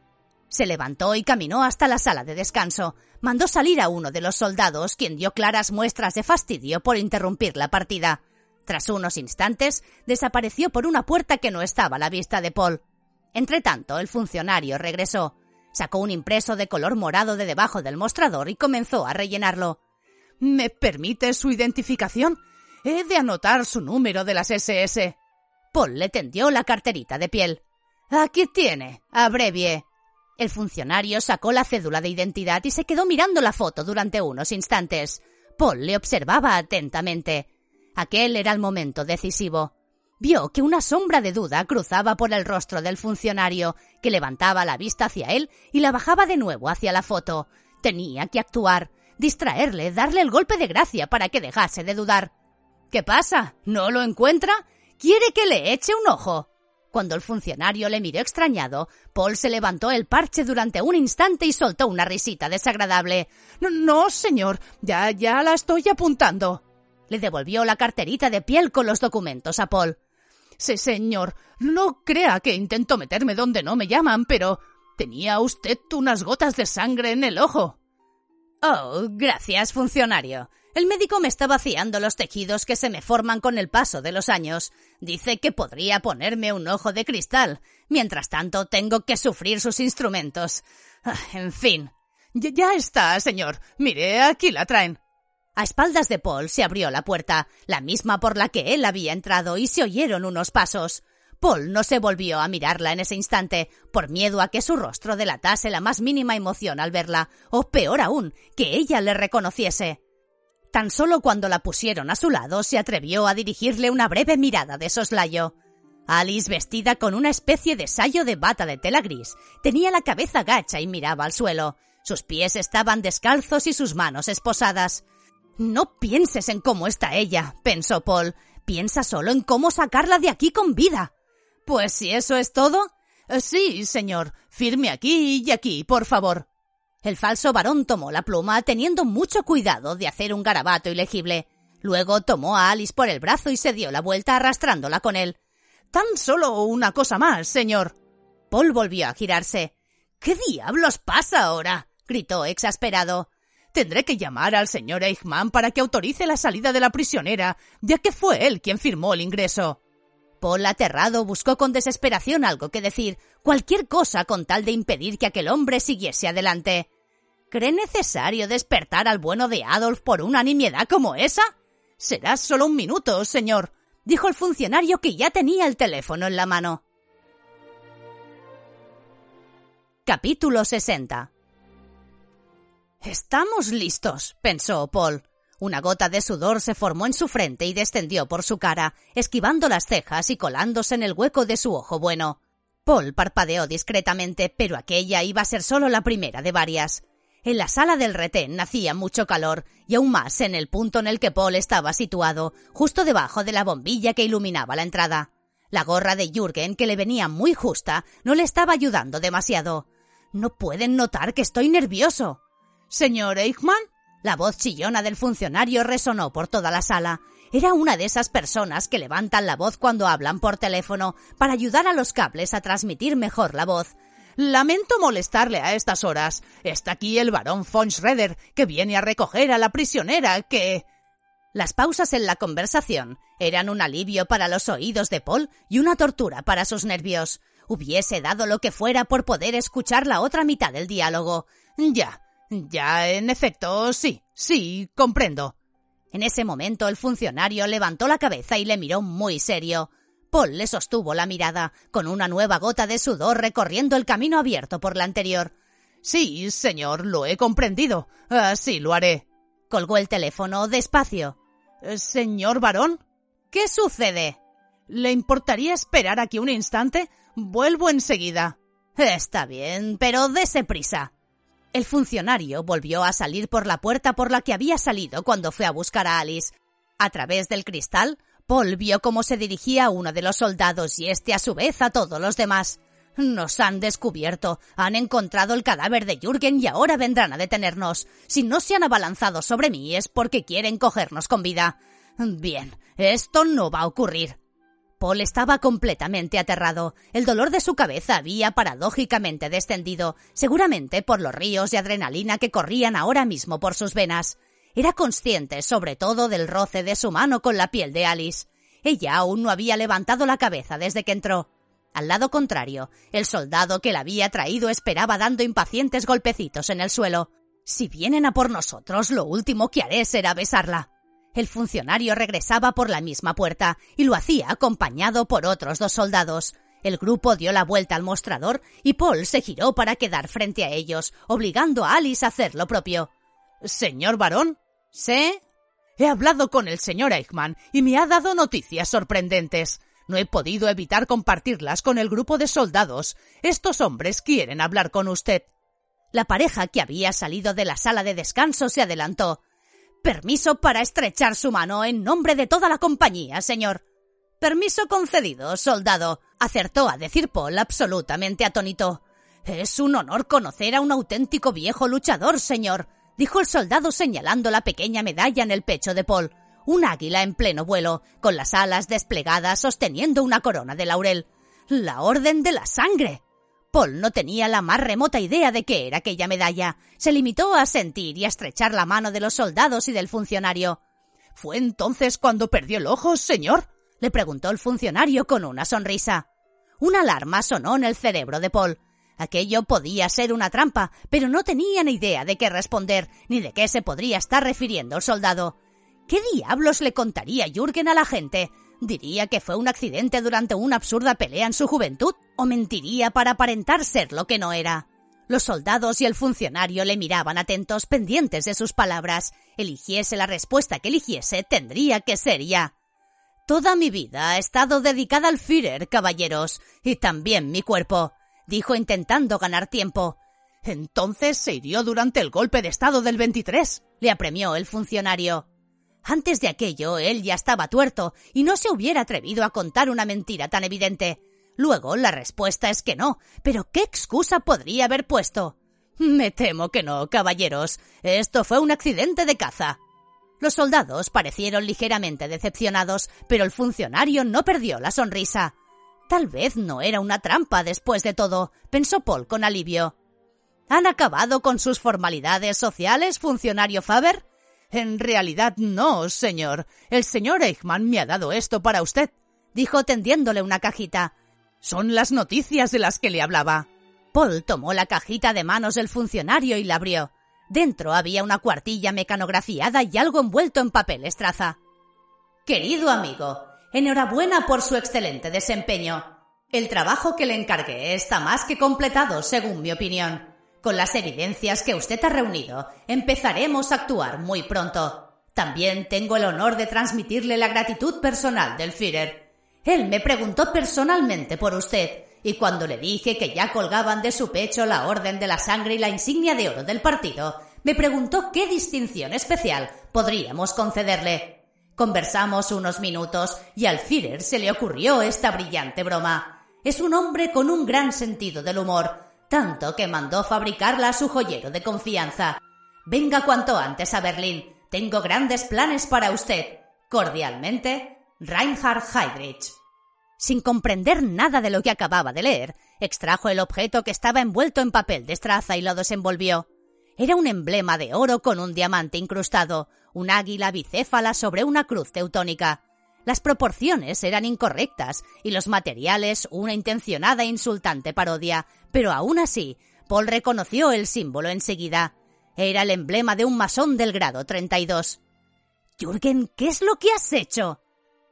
Se levantó y caminó hasta la sala de descanso. Mandó salir a uno de los soldados, quien dio claras muestras de fastidio por interrumpir la partida. Tras unos instantes, desapareció por una puerta que no estaba a la vista de Paul. Entretanto, el funcionario regresó. Sacó un impreso de color morado de debajo del mostrador y comenzó a rellenarlo. ¿Me permite su identificación? He de anotar su número de las SS. Paul le tendió la carterita de piel. Aquí tiene. Abrevie. El funcionario sacó la cédula de identidad y se quedó mirando la foto durante unos instantes. Paul le observaba atentamente. Aquel era el momento decisivo. vio que una sombra de duda cruzaba por el rostro del funcionario, que levantaba la vista hacia él y la bajaba de nuevo hacia la foto. Tenía que actuar, distraerle, darle el golpe de gracia para que dejase de dudar. ¿Qué pasa? ¿No lo encuentra? ¿Quiere que le eche un ojo? Cuando el funcionario le miró extrañado, Paul se levantó el parche durante un instante y soltó una risita desagradable. No, no, señor, ya, ya la estoy apuntando. Le devolvió la carterita de piel con los documentos a Paul. Sí, señor, no crea que intento meterme donde no me llaman, pero tenía usted unas gotas de sangre en el ojo. Oh, gracias, funcionario. El médico me está vaciando los tejidos que se me forman con el paso de los años. Dice que podría ponerme un ojo de cristal. Mientras tanto, tengo que sufrir sus instrumentos. Ah, en fin. Ya, está, señor. Mire, aquí la traen. A espaldas de Paul se abrió la puerta, la misma por la que él había entrado, y se oyeron unos pasos. Paul no se volvió a mirarla en ese instante, por miedo a que su rostro delatase la más mínima emoción al verla, o peor aún, que ella le reconociese. Tan solo cuando la pusieron a su lado se atrevió a dirigirle una breve mirada de soslayo. Alice, vestida con una especie de sayo de bata de tela gris, tenía la cabeza gacha y miraba al suelo. Sus pies estaban descalzos y sus manos esposadas. No pienses en cómo está ella, pensó Paul. Piensa solo en cómo sacarla de aquí con vida. Pues si eso es todo. Eh, sí, señor. Firme aquí y aquí, por favor. El falso varón tomó la pluma teniendo mucho cuidado de hacer un garabato ilegible. Luego tomó a Alice por el brazo y se dio la vuelta arrastrándola con él. Tan solo una cosa más, señor. Paul volvió a girarse. ¿Qué diablos pasa ahora? gritó exasperado. Tendré que llamar al señor Eichmann para que autorice la salida de la prisionera, ya que fue él quien firmó el ingreso. Paul, aterrado, buscó con desesperación algo que decir, cualquier cosa con tal de impedir que aquel hombre siguiese adelante. ¿Cree necesario despertar al bueno de Adolf por una nimiedad como esa? Será solo un minuto, señor, dijo el funcionario que ya tenía el teléfono en la mano. Capítulo 60 Estamos listos, pensó Paul. Una gota de sudor se formó en su frente y descendió por su cara, esquivando las cejas y colándose en el hueco de su ojo bueno. Paul parpadeó discretamente, pero aquella iba a ser solo la primera de varias. En la sala del retén hacía mucho calor, y aún más en el punto en el que Paul estaba situado, justo debajo de la bombilla que iluminaba la entrada. La gorra de Jürgen, que le venía muy justa, no le estaba ayudando demasiado. No pueden notar que estoy nervioso. Señor Eichmann. La voz chillona del funcionario resonó por toda la sala. Era una de esas personas que levantan la voz cuando hablan por teléfono para ayudar a los cables a transmitir mejor la voz. Lamento molestarle a estas horas. Está aquí el barón von Schroeder, que viene a recoger a la prisionera que. Las pausas en la conversación eran un alivio para los oídos de Paul y una tortura para sus nervios. Hubiese dado lo que fuera por poder escuchar la otra mitad del diálogo. Ya, ya, en efecto, sí, sí, comprendo. En ese momento el funcionario levantó la cabeza y le miró muy serio. Paul le sostuvo la mirada, con una nueva gota de sudor recorriendo el camino abierto por la anterior. Sí, señor, lo he comprendido. Así lo haré. Colgó el teléfono despacio. Señor varón. ¿Qué sucede? ¿Le importaría esperar aquí un instante? Vuelvo enseguida. Está bien, pero dese prisa. El funcionario volvió a salir por la puerta por la que había salido cuando fue a buscar a Alice. A través del cristal, Paul vio cómo se dirigía a uno de los soldados y este a su vez a todos los demás. Nos han descubierto, han encontrado el cadáver de Jürgen y ahora vendrán a detenernos. Si no se han abalanzado sobre mí es porque quieren cogernos con vida. Bien, esto no va a ocurrir. Paul estaba completamente aterrado. El dolor de su cabeza había paradójicamente descendido, seguramente por los ríos de adrenalina que corrían ahora mismo por sus venas. Era consciente, sobre todo, del roce de su mano con la piel de Alice. Ella aún no había levantado la cabeza desde que entró. Al lado contrario, el soldado que la había traído esperaba dando impacientes golpecitos en el suelo. Si vienen a por nosotros, lo último que haré será besarla. El funcionario regresaba por la misma puerta y lo hacía acompañado por otros dos soldados. El grupo dio la vuelta al mostrador y Paul se giró para quedar frente a ellos, obligando a Alice a hacer lo propio. Señor varón. ¿Sí? He hablado con el señor Eichmann y me ha dado noticias sorprendentes. No he podido evitar compartirlas con el grupo de soldados. Estos hombres quieren hablar con usted. La pareja que había salido de la sala de descanso se adelantó. Permiso para estrechar su mano en nombre de toda la compañía, señor. Permiso concedido, soldado, acertó a decir Paul absolutamente atónito. Es un honor conocer a un auténtico viejo luchador, señor, dijo el soldado señalando la pequeña medalla en el pecho de Paul. Un águila en pleno vuelo, con las alas desplegadas sosteniendo una corona de laurel. La Orden de la Sangre. Paul no tenía la más remota idea de qué era aquella medalla. Se limitó a sentir y a estrechar la mano de los soldados y del funcionario. ¿Fue entonces cuando perdió el ojo, señor? le preguntó el funcionario con una sonrisa. Una alarma sonó en el cerebro de Paul. Aquello podía ser una trampa, pero no tenía ni idea de qué responder, ni de qué se podría estar refiriendo el soldado. ¿Qué diablos le contaría Jürgen a la gente? ¿Diría que fue un accidente durante una absurda pelea en su juventud? ¿O mentiría para aparentar ser lo que no era? Los soldados y el funcionario le miraban atentos, pendientes de sus palabras. Eligiese la respuesta que eligiese, tendría que ser ya. Toda mi vida ha estado dedicada al Führer, caballeros, y también mi cuerpo dijo intentando ganar tiempo. Entonces se hirió durante el golpe de Estado del 23, le apremió el funcionario. Antes de aquello, él ya estaba tuerto y no se hubiera atrevido a contar una mentira tan evidente. Luego, la respuesta es que no, pero ¿qué excusa podría haber puesto? Me temo que no, caballeros. Esto fue un accidente de caza. Los soldados parecieron ligeramente decepcionados, pero el funcionario no perdió la sonrisa. Tal vez no era una trampa después de todo, pensó Paul con alivio. ¿Han acabado con sus formalidades sociales, funcionario Faber? En realidad no, señor. El señor Eichmann me ha dado esto para usted, dijo tendiéndole una cajita. Son las noticias de las que le hablaba. Paul tomó la cajita de manos del funcionario y la abrió. Dentro había una cuartilla mecanografiada y algo envuelto en papel estraza. Querido amigo, Enhorabuena por su excelente desempeño. El trabajo que le encargué está más que completado, según mi opinión. Con las evidencias que usted ha reunido, empezaremos a actuar muy pronto. También tengo el honor de transmitirle la gratitud personal del Führer. Él me preguntó personalmente por usted, y cuando le dije que ya colgaban de su pecho la Orden de la Sangre y la insignia de oro del partido, me preguntó qué distinción especial podríamos concederle. Conversamos unos minutos y al Führer se le ocurrió esta brillante broma. Es un hombre con un gran sentido del humor, tanto que mandó fabricarla a su joyero de confianza. Venga cuanto antes a Berlín. Tengo grandes planes para usted. Cordialmente, Reinhard Heydrich. Sin comprender nada de lo que acababa de leer, extrajo el objeto que estaba envuelto en papel de estraza y lo desenvolvió. Era un emblema de oro con un diamante incrustado, un águila bicéfala sobre una cruz teutónica. Las proporciones eran incorrectas y los materiales una intencionada e insultante parodia, pero aún así, Paul reconoció el símbolo enseguida. Era el emblema de un masón del grado 32. Jürgen, ¿qué es lo que has hecho?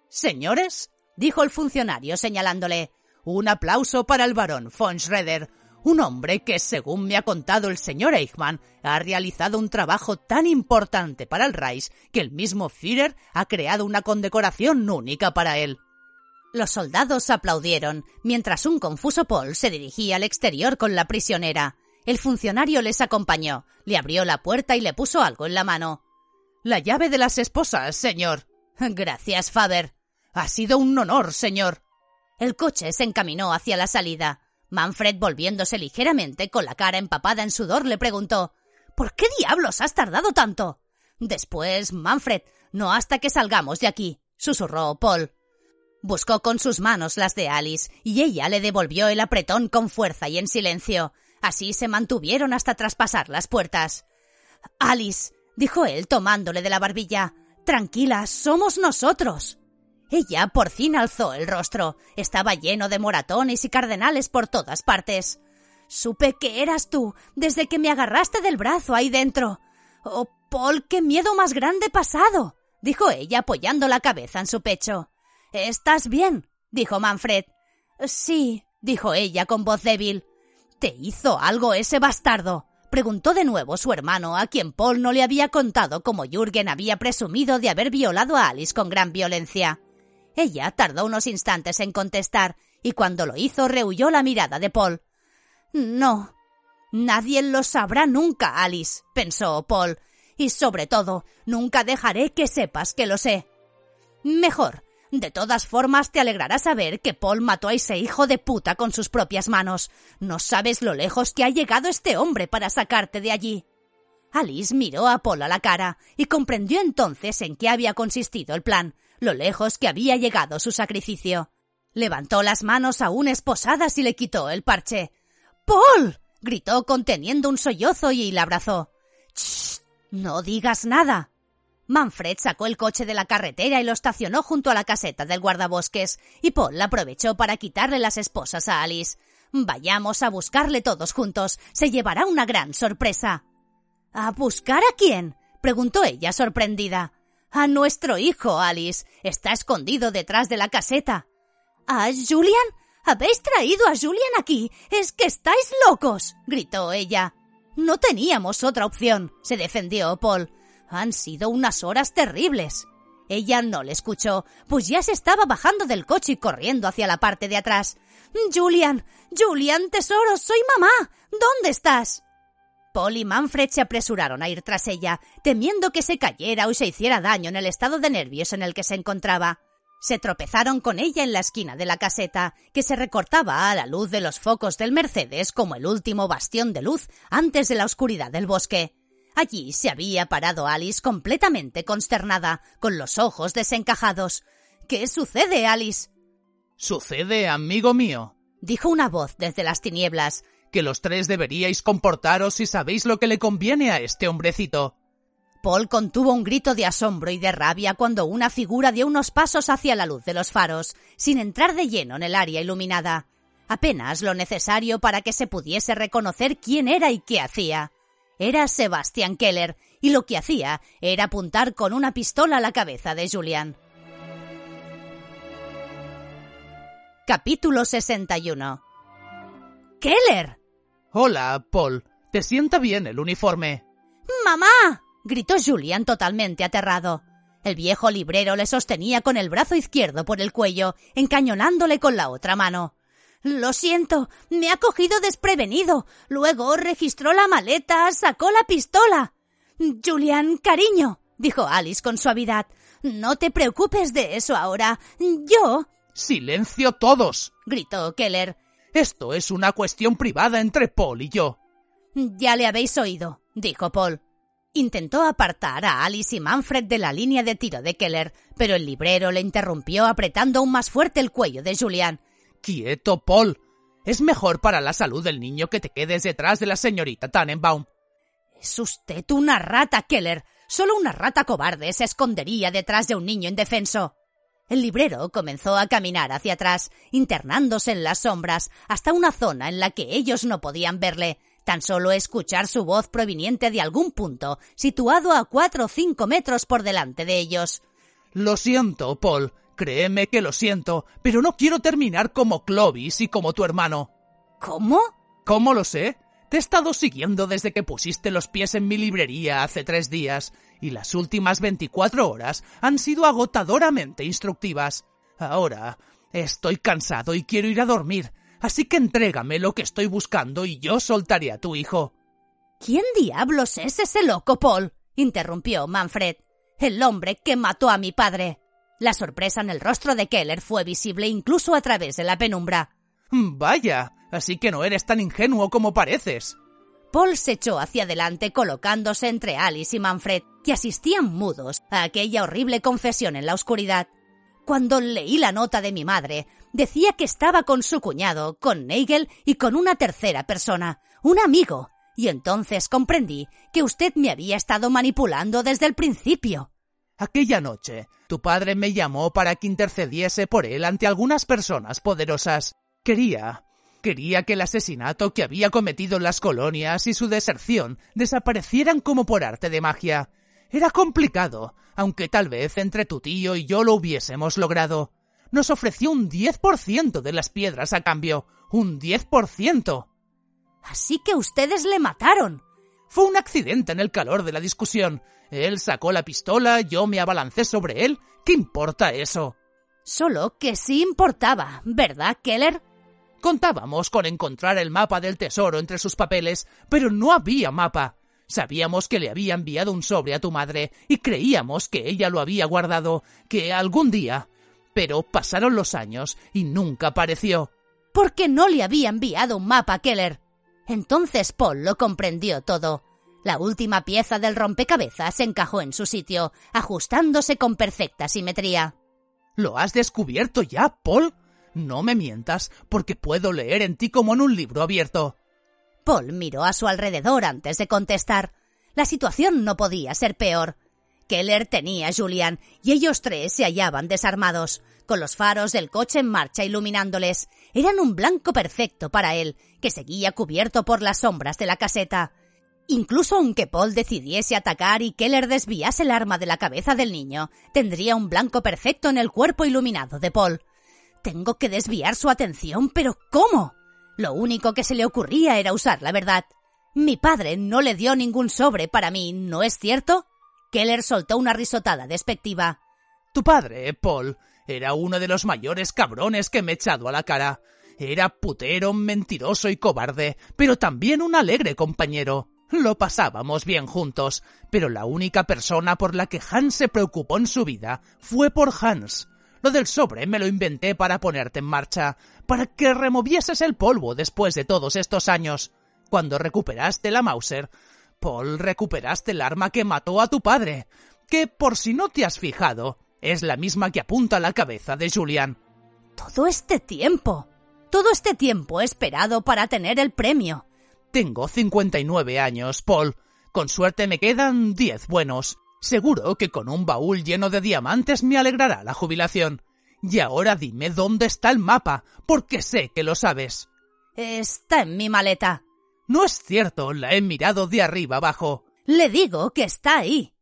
Señores, dijo el funcionario señalándole, un aplauso para el barón von Schroeder, un hombre que, según me ha contado el señor Eichmann, ha realizado un trabajo tan importante para el Reich que el mismo Führer ha creado una condecoración única para él. Los soldados aplaudieron, mientras un confuso Paul se dirigía al exterior con la prisionera. El funcionario les acompañó, le abrió la puerta y le puso algo en la mano. La llave de las esposas, señor. Gracias, Faber. Ha sido un honor, señor. El coche se encaminó hacia la salida. Manfred, volviéndose ligeramente con la cara empapada en sudor, le preguntó ¿Por qué diablos has tardado tanto? Después, Manfred, no hasta que salgamos de aquí, susurró Paul. Buscó con sus manos las de Alice y ella le devolvió el apretón con fuerza y en silencio. Así se mantuvieron hasta traspasar las puertas. Alice, dijo él tomándole de la barbilla, tranquila, somos nosotros. Ella por fin alzó el rostro. Estaba lleno de moratones y cardenales por todas partes. Supe que eras tú desde que me agarraste del brazo ahí dentro. Oh, Paul, qué miedo más grande pasado. dijo ella apoyando la cabeza en su pecho. ¿Estás bien? dijo Manfred. Sí, dijo ella con voz débil. ¿Te hizo algo ese bastardo? preguntó de nuevo su hermano, a quien Paul no le había contado cómo Jürgen había presumido de haber violado a Alice con gran violencia. Ella tardó unos instantes en contestar, y cuando lo hizo rehuyó la mirada de Paul. No. Nadie lo sabrá nunca, Alice, pensó Paul, y sobre todo, nunca dejaré que sepas que lo sé. Mejor. De todas formas, te alegrará saber que Paul mató a ese hijo de puta con sus propias manos. No sabes lo lejos que ha llegado este hombre para sacarte de allí. Alice miró a Paul a la cara y comprendió entonces en qué había consistido el plan, lo lejos que había llegado su sacrificio. Levantó las manos aún esposadas y le quitó el parche. ¡Paul! gritó conteniendo un sollozo y la abrazó. ¡Shh! No digas nada. Manfred sacó el coche de la carretera y lo estacionó junto a la caseta del guardabosques, y Paul aprovechó para quitarle las esposas a Alice. Vayamos a buscarle todos juntos. Se llevará una gran sorpresa. ¿A buscar a quién? preguntó ella sorprendida. A nuestro hijo, Alice. Está escondido detrás de la caseta. ¿A Julian? ¿Habéis traído a Julian aquí? Es que estáis locos. gritó ella. No teníamos otra opción, se defendió Paul. Han sido unas horas terribles. Ella no le escuchó, pues ya se estaba bajando del coche y corriendo hacia la parte de atrás. Julian, Julian, tesoro, soy mamá. ¿Dónde estás? Paul y Manfred se apresuraron a ir tras ella, temiendo que se cayera o se hiciera daño en el estado de nervios en el que se encontraba. Se tropezaron con ella en la esquina de la caseta, que se recortaba a la luz de los focos del Mercedes como el último bastión de luz antes de la oscuridad del bosque. Allí se había parado Alice completamente consternada, con los ojos desencajados. ¿Qué sucede, Alice? Sucede, amigo mío, dijo una voz desde las tinieblas que los tres deberíais comportaros si sabéis lo que le conviene a este hombrecito. Paul contuvo un grito de asombro y de rabia cuando una figura dio unos pasos hacia la luz de los faros, sin entrar de lleno en el área iluminada. Apenas lo necesario para que se pudiese reconocer quién era y qué hacía. Era Sebastian Keller, y lo que hacía era apuntar con una pistola a la cabeza de Julian. Capítulo 61 ¡Keller! Hola, Paul. ¿Te sienta bien el uniforme? ¡Mamá! gritó Julian totalmente aterrado. El viejo librero le sostenía con el brazo izquierdo por el cuello, encañonándole con la otra mano. Lo siento, me ha cogido desprevenido. Luego registró la maleta, sacó la pistola. Julian, cariño, dijo Alice con suavidad. No te preocupes de eso ahora. Yo. Silencio todos. gritó Keller. Esto es una cuestión privada entre Paul y yo. Ya le habéis oído, dijo Paul. Intentó apartar a Alice y Manfred de la línea de tiro de Keller, pero el librero le interrumpió apretando aún más fuerte el cuello de Julian. Quieto, Paul. Es mejor para la salud del niño que te quedes detrás de la señorita Tannenbaum. Es usted una rata, Keller. Solo una rata cobarde se escondería detrás de un niño indefenso. El librero comenzó a caminar hacia atrás, internándose en las sombras, hasta una zona en la que ellos no podían verle, tan solo escuchar su voz proveniente de algún punto, situado a cuatro o cinco metros por delante de ellos. Lo siento, Paul. Créeme que lo siento, pero no quiero terminar como Clovis y como tu hermano. ¿Cómo? ¿Cómo lo sé? Te he estado siguiendo desde que pusiste los pies en mi librería hace tres días, y las últimas veinticuatro horas han sido agotadoramente instructivas. Ahora estoy cansado y quiero ir a dormir, así que entrégame lo que estoy buscando y yo soltaré a tu hijo. ¿Quién diablos es ese loco, Paul? interrumpió Manfred. El hombre que mató a mi padre. La sorpresa en el rostro de Keller fue visible incluso a través de la penumbra. Vaya, así que no eres tan ingenuo como pareces. Paul se echó hacia adelante colocándose entre Alice y Manfred, que asistían mudos a aquella horrible confesión en la oscuridad. Cuando leí la nota de mi madre, decía que estaba con su cuñado, con Nagel y con una tercera persona, un amigo, y entonces comprendí que usted me había estado manipulando desde el principio. Aquella noche, tu padre me llamó para que intercediese por él ante algunas personas poderosas. Quería Quería que el asesinato que había cometido en las colonias y su deserción desaparecieran como por arte de magia. Era complicado, aunque tal vez entre tu tío y yo lo hubiésemos logrado. Nos ofreció un diez por ciento de las piedras a cambio. Un diez por ciento. Así que ustedes le mataron. Fue un accidente en el calor de la discusión. Él sacó la pistola, yo me abalancé sobre él. ¿Qué importa eso? Solo que sí importaba, ¿verdad, Keller? Contábamos con encontrar el mapa del tesoro entre sus papeles, pero no había mapa. Sabíamos que le había enviado un sobre a tu madre y creíamos que ella lo había guardado, que algún día. Pero pasaron los años y nunca apareció. ¿Por qué no le había enviado un mapa, Keller? Entonces Paul lo comprendió todo. La última pieza del rompecabezas encajó en su sitio, ajustándose con perfecta simetría. ¿Lo has descubierto ya, Paul? No me mientas, porque puedo leer en ti como en un libro abierto. Paul miró a su alrededor antes de contestar. La situación no podía ser peor. Keller tenía a Julian y ellos tres se hallaban desarmados, con los faros del coche en marcha iluminándoles. Eran un blanco perfecto para él, que seguía cubierto por las sombras de la caseta. Incluso aunque Paul decidiese atacar y Keller desviase el arma de la cabeza del niño, tendría un blanco perfecto en el cuerpo iluminado de Paul. Tengo que desviar su atención, pero ¿cómo? Lo único que se le ocurría era usar la verdad. Mi padre no le dio ningún sobre para mí, ¿no es cierto? Keller soltó una risotada despectiva. Tu padre, Paul, era uno de los mayores cabrones que me he echado a la cara. Era putero, mentiroso y cobarde, pero también un alegre compañero. Lo pasábamos bien juntos, pero la única persona por la que Hans se preocupó en su vida fue por Hans. Lo del sobre me lo inventé para ponerte en marcha, para que removieses el polvo después de todos estos años. Cuando recuperaste la Mauser, Paul, recuperaste el arma que mató a tu padre, que por si no te has fijado, es la misma que apunta a la cabeza de Julian. Todo este tiempo. Todo este tiempo esperado para tener el premio. Tengo 59 años, Paul. Con suerte me quedan 10 buenos. Seguro que con un baúl lleno de diamantes me alegrará la jubilación. Y ahora dime dónde está el mapa, porque sé que lo sabes. Está en mi maleta. No es cierto, la he mirado de arriba abajo. Le digo que está ahí.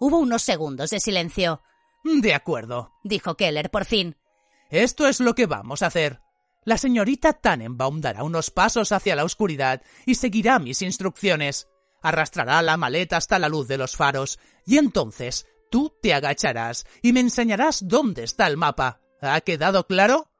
Hubo unos segundos de silencio. De acuerdo, dijo Keller por fin. Esto es lo que vamos a hacer. La señorita Tannenbaum dará unos pasos hacia la oscuridad y seguirá mis instrucciones arrastrará la maleta hasta la luz de los faros, y entonces tú te agacharás y me enseñarás dónde está el mapa. ¿Ha quedado claro?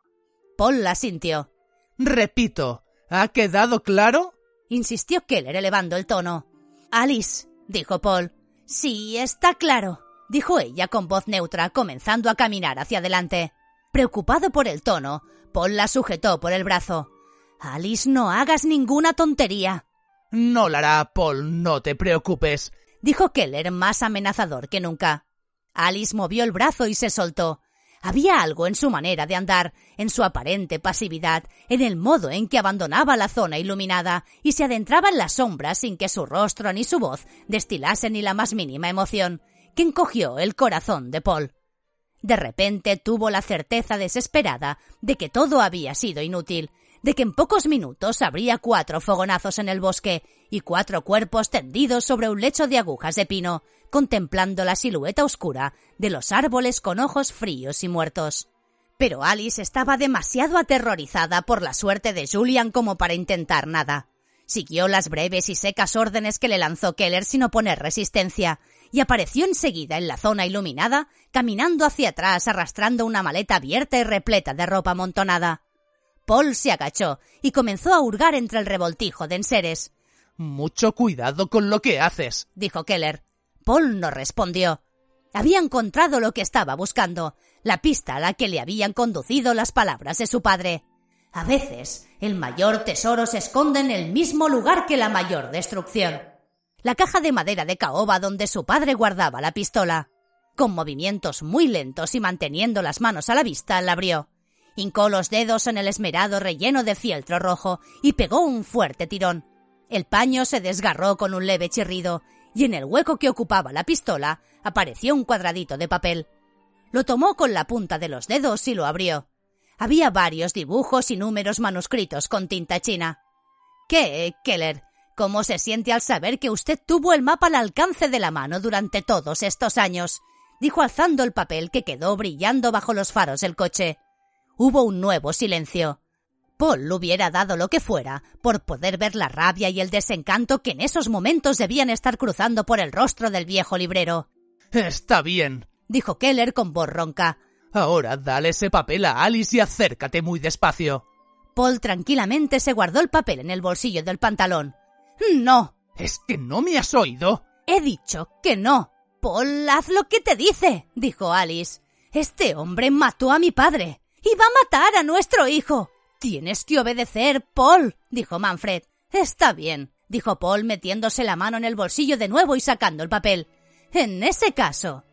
Paul la sintió. Repito, ¿ha quedado claro? insistió Keller elevando el tono. Alice, dijo Paul. Sí, está claro, dijo ella con voz neutra, comenzando a caminar hacia adelante. Preocupado por el tono, Paul la sujetó por el brazo. Alice, no hagas ninguna tontería. No la hará, Paul, no te preocupes, dijo Keller más amenazador que nunca. Alice movió el brazo y se soltó. Había algo en su manera de andar, en su aparente pasividad, en el modo en que abandonaba la zona iluminada y se adentraba en las sombras sin que su rostro ni su voz destilasen ni la más mínima emoción, que encogió el corazón de Paul. De repente tuvo la certeza desesperada de que todo había sido inútil, de que en pocos minutos habría cuatro fogonazos en el bosque y cuatro cuerpos tendidos sobre un lecho de agujas de pino, contemplando la silueta oscura de los árboles con ojos fríos y muertos. Pero Alice estaba demasiado aterrorizada por la suerte de Julian como para intentar nada. Siguió las breves y secas órdenes que le lanzó Keller sin oponer resistencia, y apareció enseguida en la zona iluminada, caminando hacia atrás arrastrando una maleta abierta y repleta de ropa amontonada. Paul se agachó y comenzó a hurgar entre el revoltijo de enseres. Mucho cuidado con lo que haces, dijo Keller. Paul no respondió. Había encontrado lo que estaba buscando, la pista a la que le habían conducido las palabras de su padre. A veces, el mayor tesoro se esconde en el mismo lugar que la mayor destrucción. La caja de madera de caoba donde su padre guardaba la pistola. Con movimientos muy lentos y manteniendo las manos a la vista, la abrió. Hincó los dedos en el esmerado relleno de fieltro rojo y pegó un fuerte tirón. El paño se desgarró con un leve chirrido y en el hueco que ocupaba la pistola apareció un cuadradito de papel. Lo tomó con la punta de los dedos y lo abrió. Había varios dibujos y números manuscritos con tinta china. ¿Qué, Keller? ¿Cómo se siente al saber que usted tuvo el mapa al alcance de la mano durante todos estos años? dijo alzando el papel que quedó brillando bajo los faros del coche. Hubo un nuevo silencio. Paul hubiera dado lo que fuera por poder ver la rabia y el desencanto que en esos momentos debían estar cruzando por el rostro del viejo librero. Está bien, dijo Keller con voz ronca. Ahora dale ese papel a Alice y acércate muy despacio. Paul tranquilamente se guardó el papel en el bolsillo del pantalón. No. ¿Es que no me has oído? He dicho que no. Paul, haz lo que te dice, dijo Alice. Este hombre mató a mi padre y va a matar a nuestro hijo. Tienes que obedecer, Paul, dijo Manfred. Está bien, dijo Paul metiéndose la mano en el bolsillo de nuevo y sacando el papel. En ese caso.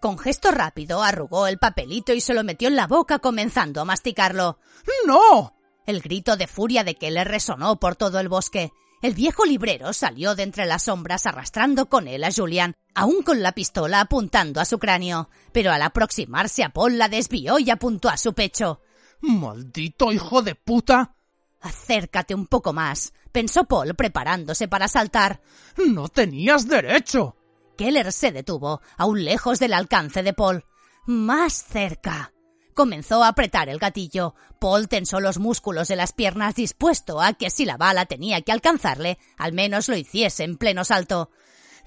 Con gesto rápido arrugó el papelito y se lo metió en la boca comenzando a masticarlo. ¡No! El grito de furia de Keller resonó por todo el bosque. El viejo librero salió de entre las sombras arrastrando con él a Julian, aún con la pistola apuntando a su cráneo, pero al aproximarse a Paul la desvió y apuntó a su pecho. ¡Maldito hijo de puta! Acércate un poco más, pensó Paul preparándose para saltar. No tenías derecho. Keller se detuvo, aún lejos del alcance de Paul. Más cerca. Comenzó a apretar el gatillo. Paul tensó los músculos de las piernas dispuesto a que si la bala tenía que alcanzarle, al menos lo hiciese en pleno salto.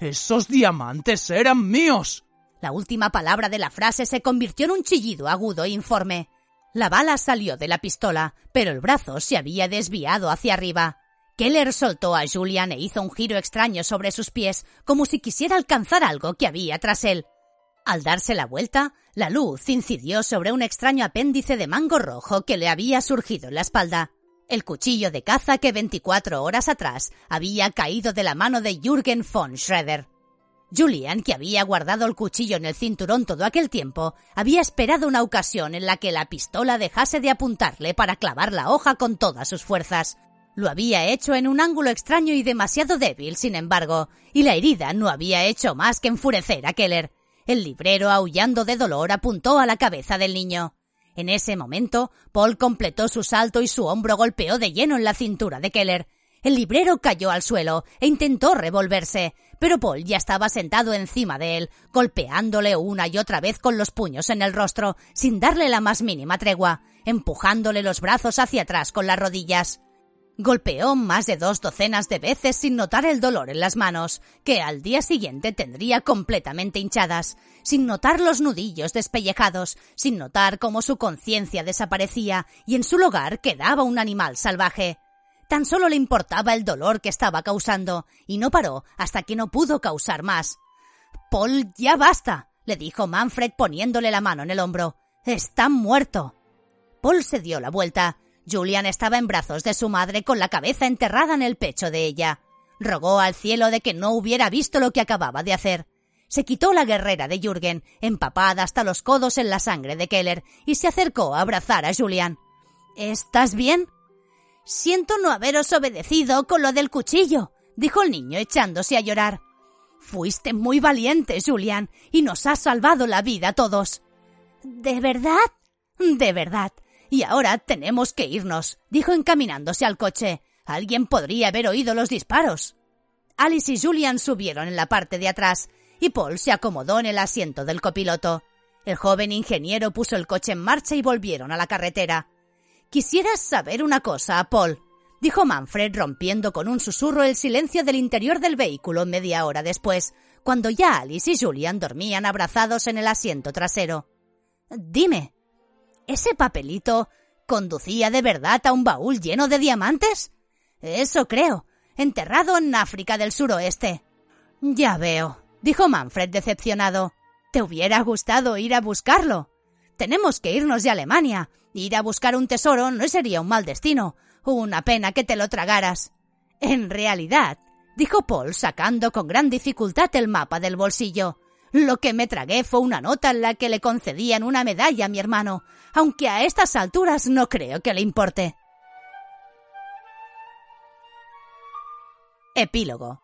Esos diamantes eran míos. La última palabra de la frase se convirtió en un chillido agudo e informe. La bala salió de la pistola, pero el brazo se había desviado hacia arriba. Keller soltó a Julian e hizo un giro extraño sobre sus pies, como si quisiera alcanzar algo que había tras él. Al darse la vuelta, la luz incidió sobre un extraño apéndice de mango rojo que le había surgido en la espalda. El cuchillo de caza que 24 horas atrás había caído de la mano de Jürgen von Schroeder. Julian, que había guardado el cuchillo en el cinturón todo aquel tiempo, había esperado una ocasión en la que la pistola dejase de apuntarle para clavar la hoja con todas sus fuerzas. Lo había hecho en un ángulo extraño y demasiado débil, sin embargo, y la herida no había hecho más que enfurecer a Keller. El librero, aullando de dolor, apuntó a la cabeza del niño. En ese momento, Paul completó su salto y su hombro golpeó de lleno en la cintura de Keller. El librero cayó al suelo e intentó revolverse, pero Paul ya estaba sentado encima de él, golpeándole una y otra vez con los puños en el rostro, sin darle la más mínima tregua, empujándole los brazos hacia atrás con las rodillas. Golpeó más de dos docenas de veces sin notar el dolor en las manos, que al día siguiente tendría completamente hinchadas, sin notar los nudillos despellejados, sin notar cómo su conciencia desaparecía y en su lugar quedaba un animal salvaje. Tan solo le importaba el dolor que estaba causando, y no paró hasta que no pudo causar más. Paul, ya basta, le dijo Manfred poniéndole la mano en el hombro. Está muerto. Paul se dio la vuelta. Julian estaba en brazos de su madre con la cabeza enterrada en el pecho de ella. Rogó al cielo de que no hubiera visto lo que acababa de hacer. Se quitó la guerrera de Jürgen, empapada hasta los codos en la sangre de Keller, y se acercó a abrazar a Julian. ¿Estás bien? Siento no haberos obedecido con lo del cuchillo, dijo el niño echándose a llorar. Fuiste muy valiente, Julian, y nos has salvado la vida a todos. ¿De verdad? De verdad. Y ahora tenemos que irnos, dijo encaminándose al coche. Alguien podría haber oído los disparos. Alice y Julian subieron en la parte de atrás, y Paul se acomodó en el asiento del copiloto. El joven ingeniero puso el coche en marcha y volvieron a la carretera. Quisieras saber una cosa, Paul, dijo Manfred rompiendo con un susurro el silencio del interior del vehículo media hora después, cuando ya Alice y Julian dormían abrazados en el asiento trasero. Dime, ¿Ese papelito conducía de verdad a un baúl lleno de diamantes? Eso creo, enterrado en África del suroeste. Ya veo, dijo Manfred decepcionado. ¿Te hubiera gustado ir a buscarlo? Tenemos que irnos de Alemania. Ir a buscar un tesoro no sería un mal destino. Una pena que te lo tragaras. En realidad, dijo Paul sacando con gran dificultad el mapa del bolsillo. Lo que me tragué fue una nota en la que le concedían una medalla a mi hermano, aunque a estas alturas no creo que le importe. Epílogo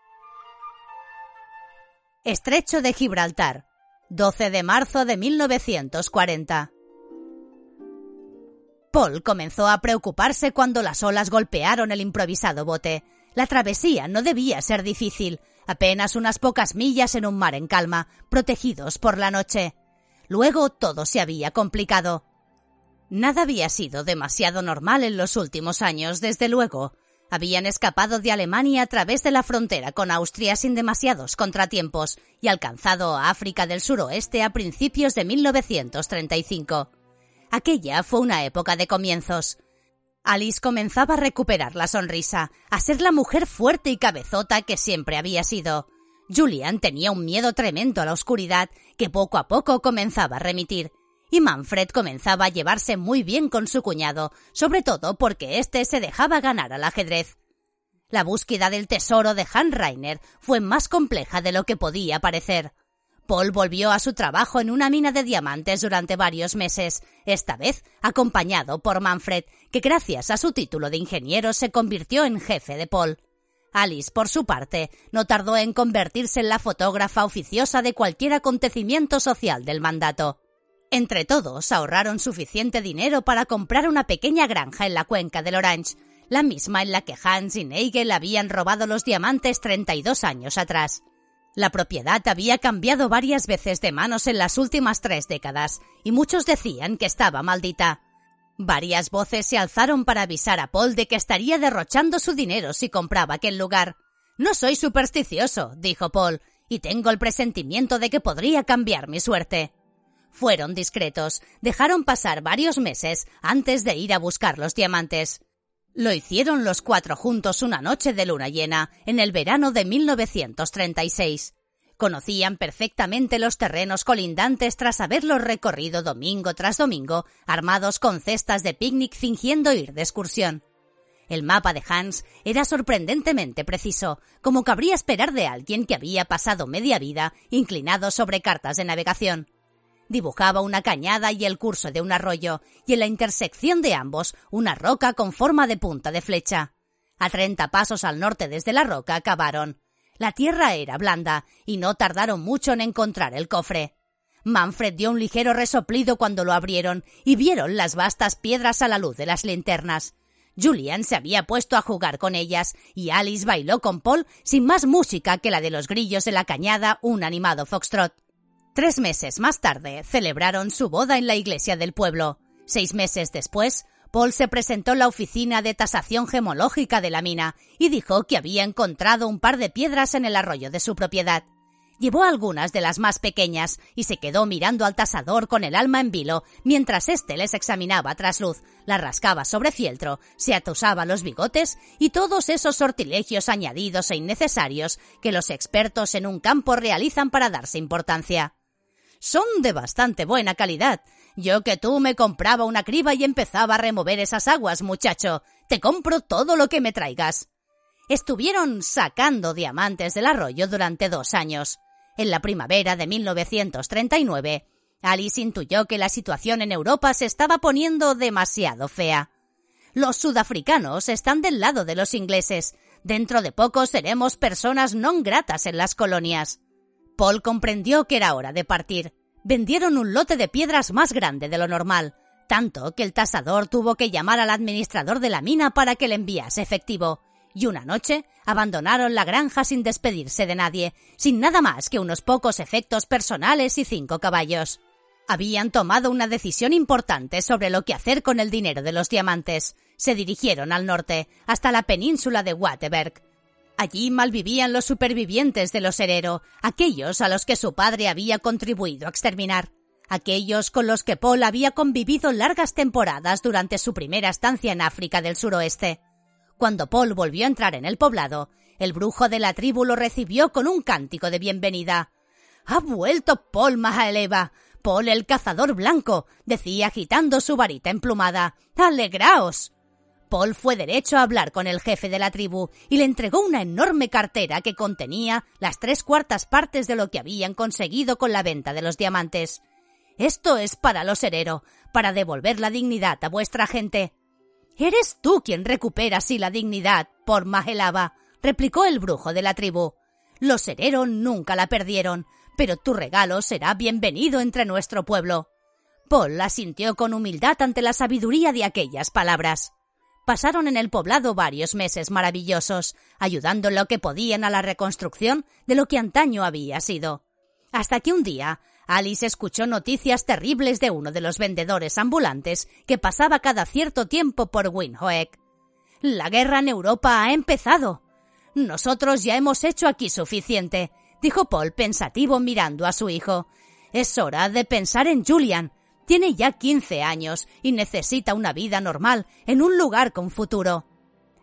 Estrecho de Gibraltar, 12 de marzo de 1940. Paul comenzó a preocuparse cuando las olas golpearon el improvisado bote. La travesía no debía ser difícil, apenas unas pocas millas en un mar en calma, protegidos por la noche. Luego todo se había complicado. Nada había sido demasiado normal en los últimos años, desde luego. Habían escapado de Alemania a través de la frontera con Austria sin demasiados contratiempos y alcanzado a África del suroeste a principios de 1935. Aquella fue una época de comienzos. Alice comenzaba a recuperar la sonrisa, a ser la mujer fuerte y cabezota que siempre había sido. Julian tenía un miedo tremendo a la oscuridad que poco a poco comenzaba a remitir, y Manfred comenzaba a llevarse muy bien con su cuñado, sobre todo porque éste se dejaba ganar al ajedrez. La búsqueda del tesoro de Han Reiner fue más compleja de lo que podía parecer. Paul volvió a su trabajo en una mina de diamantes durante varios meses, esta vez acompañado por Manfred, que gracias a su título de ingeniero se convirtió en jefe de Paul. Alice, por su parte, no tardó en convertirse en la fotógrafa oficiosa de cualquier acontecimiento social del mandato. Entre todos ahorraron suficiente dinero para comprar una pequeña granja en la cuenca del Orange, la misma en la que Hans y Nagel habían robado los diamantes 32 años atrás. La propiedad había cambiado varias veces de manos en las últimas tres décadas, y muchos decían que estaba maldita. Varias voces se alzaron para avisar a Paul de que estaría derrochando su dinero si compraba aquel lugar. No soy supersticioso, dijo Paul, y tengo el presentimiento de que podría cambiar mi suerte. Fueron discretos, dejaron pasar varios meses antes de ir a buscar los diamantes. Lo hicieron los cuatro juntos una noche de luna llena, en el verano de 1936. Conocían perfectamente los terrenos colindantes tras haberlos recorrido domingo tras domingo, armados con cestas de picnic fingiendo ir de excursión. El mapa de Hans era sorprendentemente preciso, como cabría esperar de alguien que había pasado media vida inclinado sobre cartas de navegación. Dibujaba una cañada y el curso de un arroyo, y en la intersección de ambos una roca con forma de punta de flecha. A treinta pasos al norte desde la roca acabaron. La tierra era blanda, y no tardaron mucho en encontrar el cofre. Manfred dio un ligero resoplido cuando lo abrieron, y vieron las vastas piedras a la luz de las linternas. Julian se había puesto a jugar con ellas, y Alice bailó con Paul sin más música que la de los grillos de la cañada, un animado foxtrot. Tres meses más tarde celebraron su boda en la iglesia del pueblo. Seis meses después, Paul se presentó en la oficina de tasación gemológica de la mina y dijo que había encontrado un par de piedras en el arroyo de su propiedad. Llevó algunas de las más pequeñas y se quedó mirando al tasador con el alma en vilo mientras éste les examinaba tras luz, la rascaba sobre fieltro, se atusaba los bigotes y todos esos sortilegios añadidos e innecesarios que los expertos en un campo realizan para darse importancia son de bastante buena calidad. Yo que tú me compraba una criba y empezaba a remover esas aguas, muchacho. Te compro todo lo que me traigas. Estuvieron sacando diamantes del arroyo durante dos años. En la primavera de 1939, Alice intuyó que la situación en Europa se estaba poniendo demasiado fea. Los sudafricanos están del lado de los ingleses. Dentro de poco seremos personas non gratas en las colonias. Paul comprendió que era hora de partir. Vendieron un lote de piedras más grande de lo normal, tanto que el tasador tuvo que llamar al administrador de la mina para que le enviase efectivo. Y una noche abandonaron la granja sin despedirse de nadie, sin nada más que unos pocos efectos personales y cinco caballos. Habían tomado una decisión importante sobre lo que hacer con el dinero de los diamantes. Se dirigieron al norte, hasta la península de Waterberg. Allí malvivían los supervivientes de los Herero, aquellos a los que su padre había contribuido a exterminar, aquellos con los que Paul había convivido largas temporadas durante su primera estancia en África del suroeste. Cuando Paul volvió a entrar en el poblado, el brujo de la tribu lo recibió con un cántico de bienvenida. Ha vuelto Paul Mahaleva, Paul el cazador blanco, decía agitando su varita emplumada. Alegraos. Paul fue derecho a hablar con el jefe de la tribu y le entregó una enorme cartera que contenía las tres cuartas partes de lo que habían conseguido con la venta de los diamantes. Esto es para los herero, para devolver la dignidad a vuestra gente. Eres tú quien recupera así la dignidad, por Magelaba, replicó el brujo de la tribu. Los herero nunca la perdieron, pero tu regalo será bienvenido entre nuestro pueblo. Paul asintió con humildad ante la sabiduría de aquellas palabras pasaron en el poblado varios meses maravillosos, ayudando lo que podían a la reconstrucción de lo que antaño había sido. Hasta que un día Alice escuchó noticias terribles de uno de los vendedores ambulantes que pasaba cada cierto tiempo por Windhoek. La guerra en Europa ha empezado. Nosotros ya hemos hecho aquí suficiente, dijo Paul pensativo mirando a su hijo. Es hora de pensar en Julian. Tiene ya 15 años y necesita una vida normal en un lugar con futuro.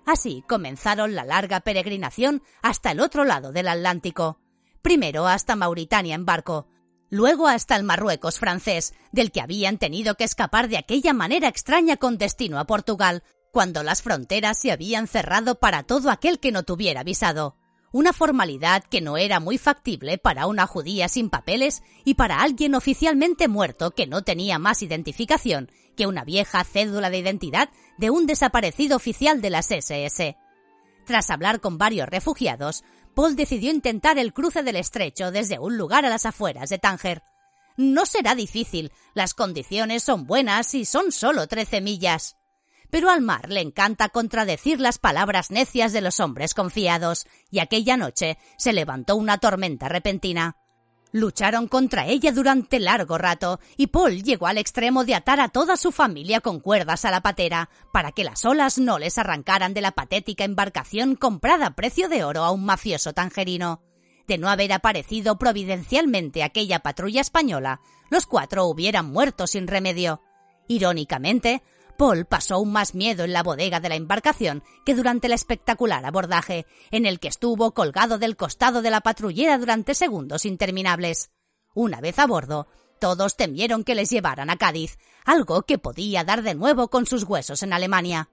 Así comenzaron la larga peregrinación hasta el otro lado del Atlántico. Primero hasta Mauritania en barco, luego hasta el Marruecos francés, del que habían tenido que escapar de aquella manera extraña con destino a Portugal, cuando las fronteras se habían cerrado para todo aquel que no tuviera visado. Una formalidad que no era muy factible para una judía sin papeles y para alguien oficialmente muerto que no tenía más identificación que una vieja cédula de identidad de un desaparecido oficial de las SS. Tras hablar con varios refugiados, Paul decidió intentar el cruce del estrecho desde un lugar a las afueras de Tánger. No será difícil, las condiciones son buenas y son solo trece millas. Pero al mar le encanta contradecir las palabras necias de los hombres confiados, y aquella noche se levantó una tormenta repentina. Lucharon contra ella durante largo rato y Paul llegó al extremo de atar a toda su familia con cuerdas a la patera para que las olas no les arrancaran de la patética embarcación comprada a precio de oro a un mafioso tangerino. De no haber aparecido providencialmente aquella patrulla española, los cuatro hubieran muerto sin remedio. Irónicamente, Paul pasó aún más miedo en la bodega de la embarcación que durante el espectacular abordaje, en el que estuvo colgado del costado de la patrullera durante segundos interminables. Una vez a bordo, todos temieron que les llevaran a Cádiz, algo que podía dar de nuevo con sus huesos en Alemania.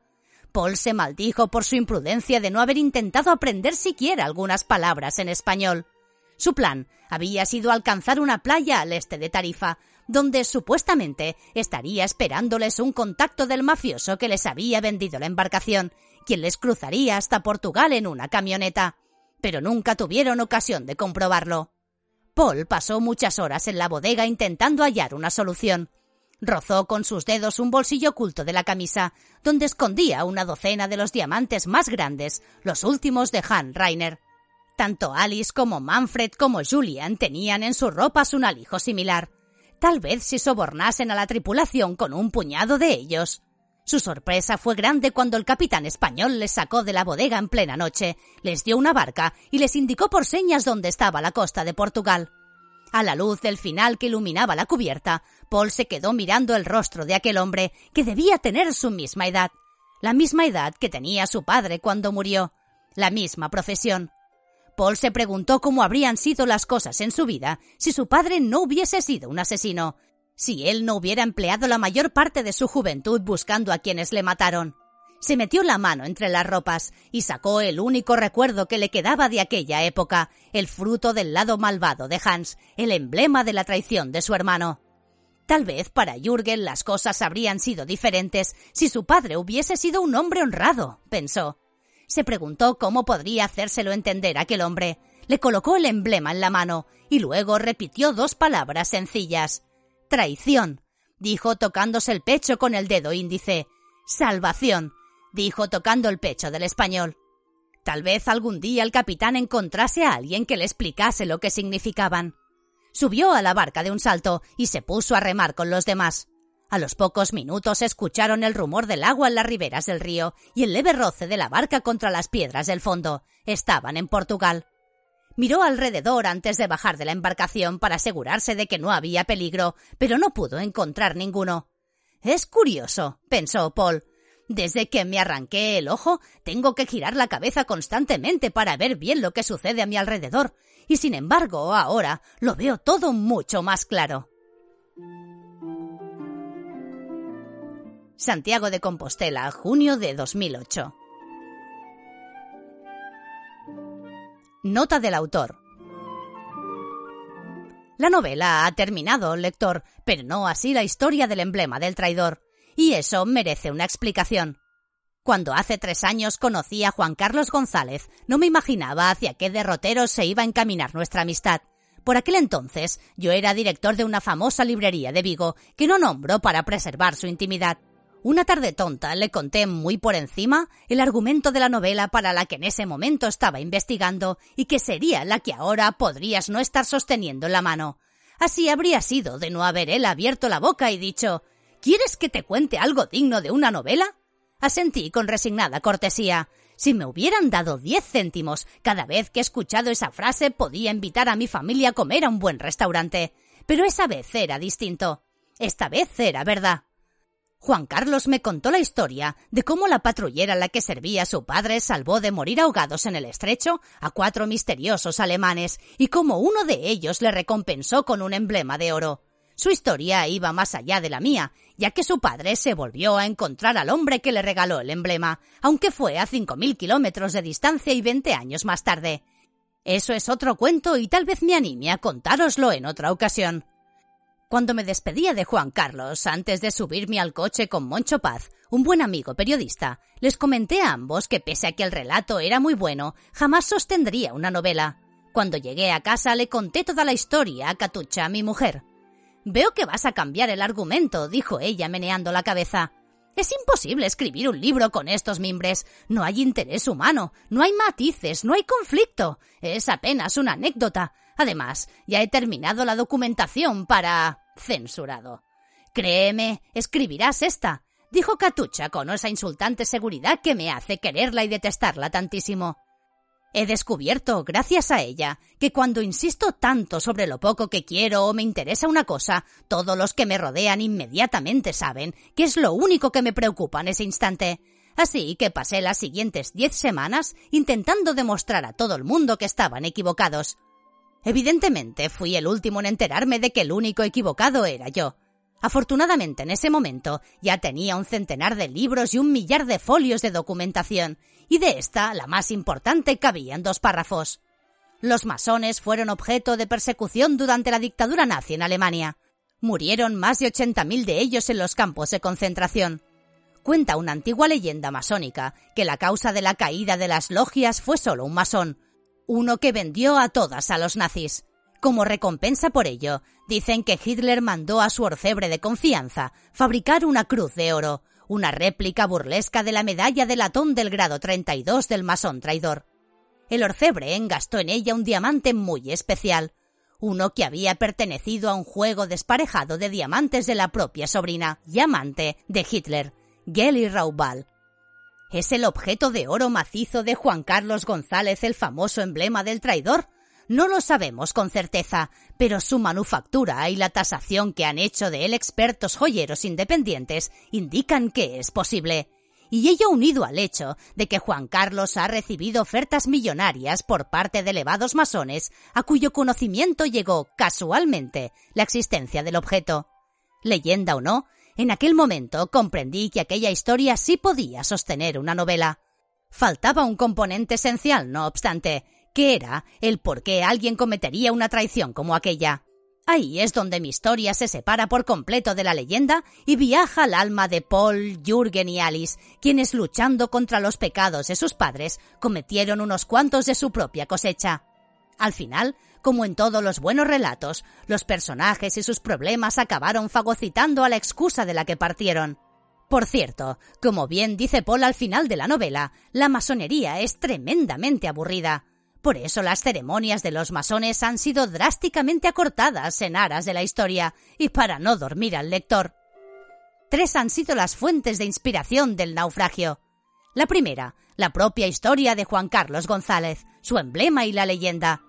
Paul se maldijo por su imprudencia de no haber intentado aprender siquiera algunas palabras en español. Su plan había sido alcanzar una playa al este de Tarifa, donde supuestamente estaría esperándoles un contacto del mafioso que les había vendido la embarcación, quien les cruzaría hasta Portugal en una camioneta. Pero nunca tuvieron ocasión de comprobarlo. Paul pasó muchas horas en la bodega intentando hallar una solución. Rozó con sus dedos un bolsillo oculto de la camisa, donde escondía una docena de los diamantes más grandes, los últimos de Han Rainer. Tanto Alice como Manfred como Julian tenían en sus ropas un alijo similar. Tal vez si sobornasen a la tripulación con un puñado de ellos. Su sorpresa fue grande cuando el capitán español les sacó de la bodega en plena noche, les dio una barca y les indicó por señas dónde estaba la costa de Portugal. A la luz del final que iluminaba la cubierta, Paul se quedó mirando el rostro de aquel hombre que debía tener su misma edad, la misma edad que tenía su padre cuando murió, la misma profesión. Paul se preguntó cómo habrían sido las cosas en su vida si su padre no hubiese sido un asesino, si él no hubiera empleado la mayor parte de su juventud buscando a quienes le mataron. Se metió la mano entre las ropas y sacó el único recuerdo que le quedaba de aquella época, el fruto del lado malvado de Hans, el emblema de la traición de su hermano. Tal vez para Jürgen las cosas habrían sido diferentes si su padre hubiese sido un hombre honrado, pensó se preguntó cómo podría hacérselo entender aquel hombre. Le colocó el emblema en la mano y luego repitió dos palabras sencillas. Traición, dijo tocándose el pecho con el dedo índice. Salvación, dijo tocando el pecho del español. Tal vez algún día el capitán encontrase a alguien que le explicase lo que significaban. Subió a la barca de un salto y se puso a remar con los demás. A los pocos minutos escucharon el rumor del agua en las riberas del río y el leve roce de la barca contra las piedras del fondo. Estaban en Portugal. Miró alrededor antes de bajar de la embarcación para asegurarse de que no había peligro, pero no pudo encontrar ninguno. Es curioso, pensó Paul. Desde que me arranqué el ojo, tengo que girar la cabeza constantemente para ver bien lo que sucede a mi alrededor, y sin embargo, ahora lo veo todo mucho más claro. Santiago de Compostela, junio de 2008. Nota del autor. La novela ha terminado, lector, pero no así la historia del emblema del traidor, y eso merece una explicación. Cuando hace tres años conocí a Juan Carlos González, no me imaginaba hacia qué derrotero se iba a encaminar nuestra amistad. Por aquel entonces yo era director de una famosa librería de Vigo, que no nombro para preservar su intimidad. Una tarde tonta le conté muy por encima el argumento de la novela para la que en ese momento estaba investigando y que sería la que ahora podrías no estar sosteniendo en la mano. Así habría sido de no haber él abierto la boca y dicho ¿Quieres que te cuente algo digno de una novela? Asentí con resignada cortesía. Si me hubieran dado diez céntimos cada vez que he escuchado esa frase podía invitar a mi familia a comer a un buen restaurante. Pero esa vez era distinto. Esta vez era verdad. Juan Carlos me contó la historia de cómo la patrullera a la que servía su padre salvó de morir ahogados en el estrecho a cuatro misteriosos alemanes y cómo uno de ellos le recompensó con un emblema de oro. Su historia iba más allá de la mía, ya que su padre se volvió a encontrar al hombre que le regaló el emblema, aunque fue a cinco mil kilómetros de distancia y veinte años más tarde. Eso es otro cuento y tal vez me anime a contároslo en otra ocasión. Cuando me despedía de Juan Carlos, antes de subirme al coche con Moncho Paz, un buen amigo periodista, les comenté a ambos que pese a que el relato era muy bueno, jamás sostendría una novela. Cuando llegué a casa le conté toda la historia a Catucha, mi mujer. Veo que vas a cambiar el argumento, dijo ella meneando la cabeza. Es imposible escribir un libro con estos mimbres. No hay interés humano, no hay matices, no hay conflicto. Es apenas una anécdota. Además, ya he terminado la documentación para censurado. Créeme, escribirás esta, dijo Catucha con esa insultante seguridad que me hace quererla y detestarla tantísimo. He descubierto, gracias a ella, que cuando insisto tanto sobre lo poco que quiero o me interesa una cosa, todos los que me rodean inmediatamente saben que es lo único que me preocupa en ese instante. Así que pasé las siguientes diez semanas intentando demostrar a todo el mundo que estaban equivocados. Evidentemente fui el último en enterarme de que el único equivocado era yo. Afortunadamente en ese momento ya tenía un centenar de libros y un millar de folios de documentación, y de esta la más importante cabía en dos párrafos. Los masones fueron objeto de persecución durante la dictadura nazi en Alemania. Murieron más de 80.000 de ellos en los campos de concentración. Cuenta una antigua leyenda masónica que la causa de la caída de las logias fue solo un masón, uno que vendió a todas a los nazis. Como recompensa por ello, dicen que Hitler mandó a su orfebre de confianza fabricar una cruz de oro, una réplica burlesca de la medalla de latón del grado 32 del masón traidor. El orfebre engastó en ella un diamante muy especial, uno que había pertenecido a un juego desparejado de diamantes de la propia sobrina y amante de Hitler, Geli Raubal, ¿Es el objeto de oro macizo de Juan Carlos González el famoso emblema del traidor? No lo sabemos con certeza, pero su manufactura y la tasación que han hecho de él expertos joyeros independientes indican que es posible. Y ello unido al hecho de que Juan Carlos ha recibido ofertas millonarias por parte de elevados masones a cuyo conocimiento llegó casualmente la existencia del objeto. Leyenda o no, en aquel momento comprendí que aquella historia sí podía sostener una novela. Faltaba un componente esencial, no obstante, que era el por qué alguien cometería una traición como aquella. Ahí es donde mi historia se separa por completo de la leyenda y viaja al alma de Paul, Jürgen y Alice, quienes luchando contra los pecados de sus padres cometieron unos cuantos de su propia cosecha. Al final, como en todos los buenos relatos, los personajes y sus problemas acabaron fagocitando a la excusa de la que partieron. Por cierto, como bien dice Paul al final de la novela, la masonería es tremendamente aburrida. Por eso las ceremonias de los masones han sido drásticamente acortadas en aras de la historia y para no dormir al lector. Tres han sido las fuentes de inspiración del naufragio. La primera, la propia historia de Juan Carlos González, su emblema y la leyenda.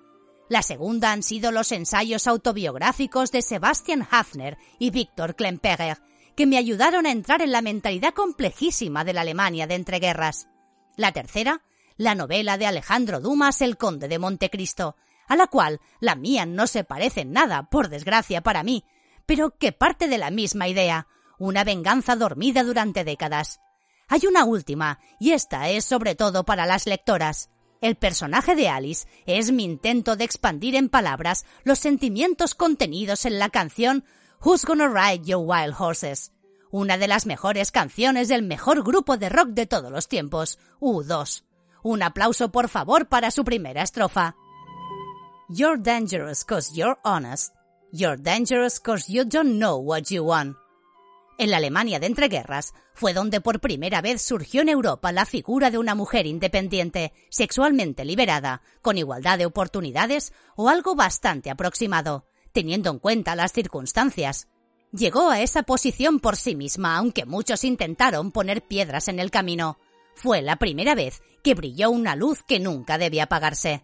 La segunda han sido los ensayos autobiográficos de Sebastian Hafner y Víctor Klemperer, que me ayudaron a entrar en la mentalidad complejísima de la Alemania de entreguerras. La tercera, la novela de Alejandro Dumas, El Conde de Montecristo, a la cual la mía no se parece en nada, por desgracia para mí, pero que parte de la misma idea, una venganza dormida durante décadas. Hay una última, y esta es sobre todo para las lectoras. El personaje de Alice es mi intento de expandir en palabras los sentimientos contenidos en la canción Who's Gonna Ride Your Wild Horses, una de las mejores canciones del mejor grupo de rock de todos los tiempos, U2. Un aplauso por favor para su primera estrofa. You're dangerous cause you're honest. You're dangerous cause you don't know what you want. En la Alemania de entreguerras fue donde por primera vez surgió en Europa la figura de una mujer independiente, sexualmente liberada, con igualdad de oportunidades o algo bastante aproximado, teniendo en cuenta las circunstancias. Llegó a esa posición por sí misma, aunque muchos intentaron poner piedras en el camino. Fue la primera vez que brilló una luz que nunca debía apagarse.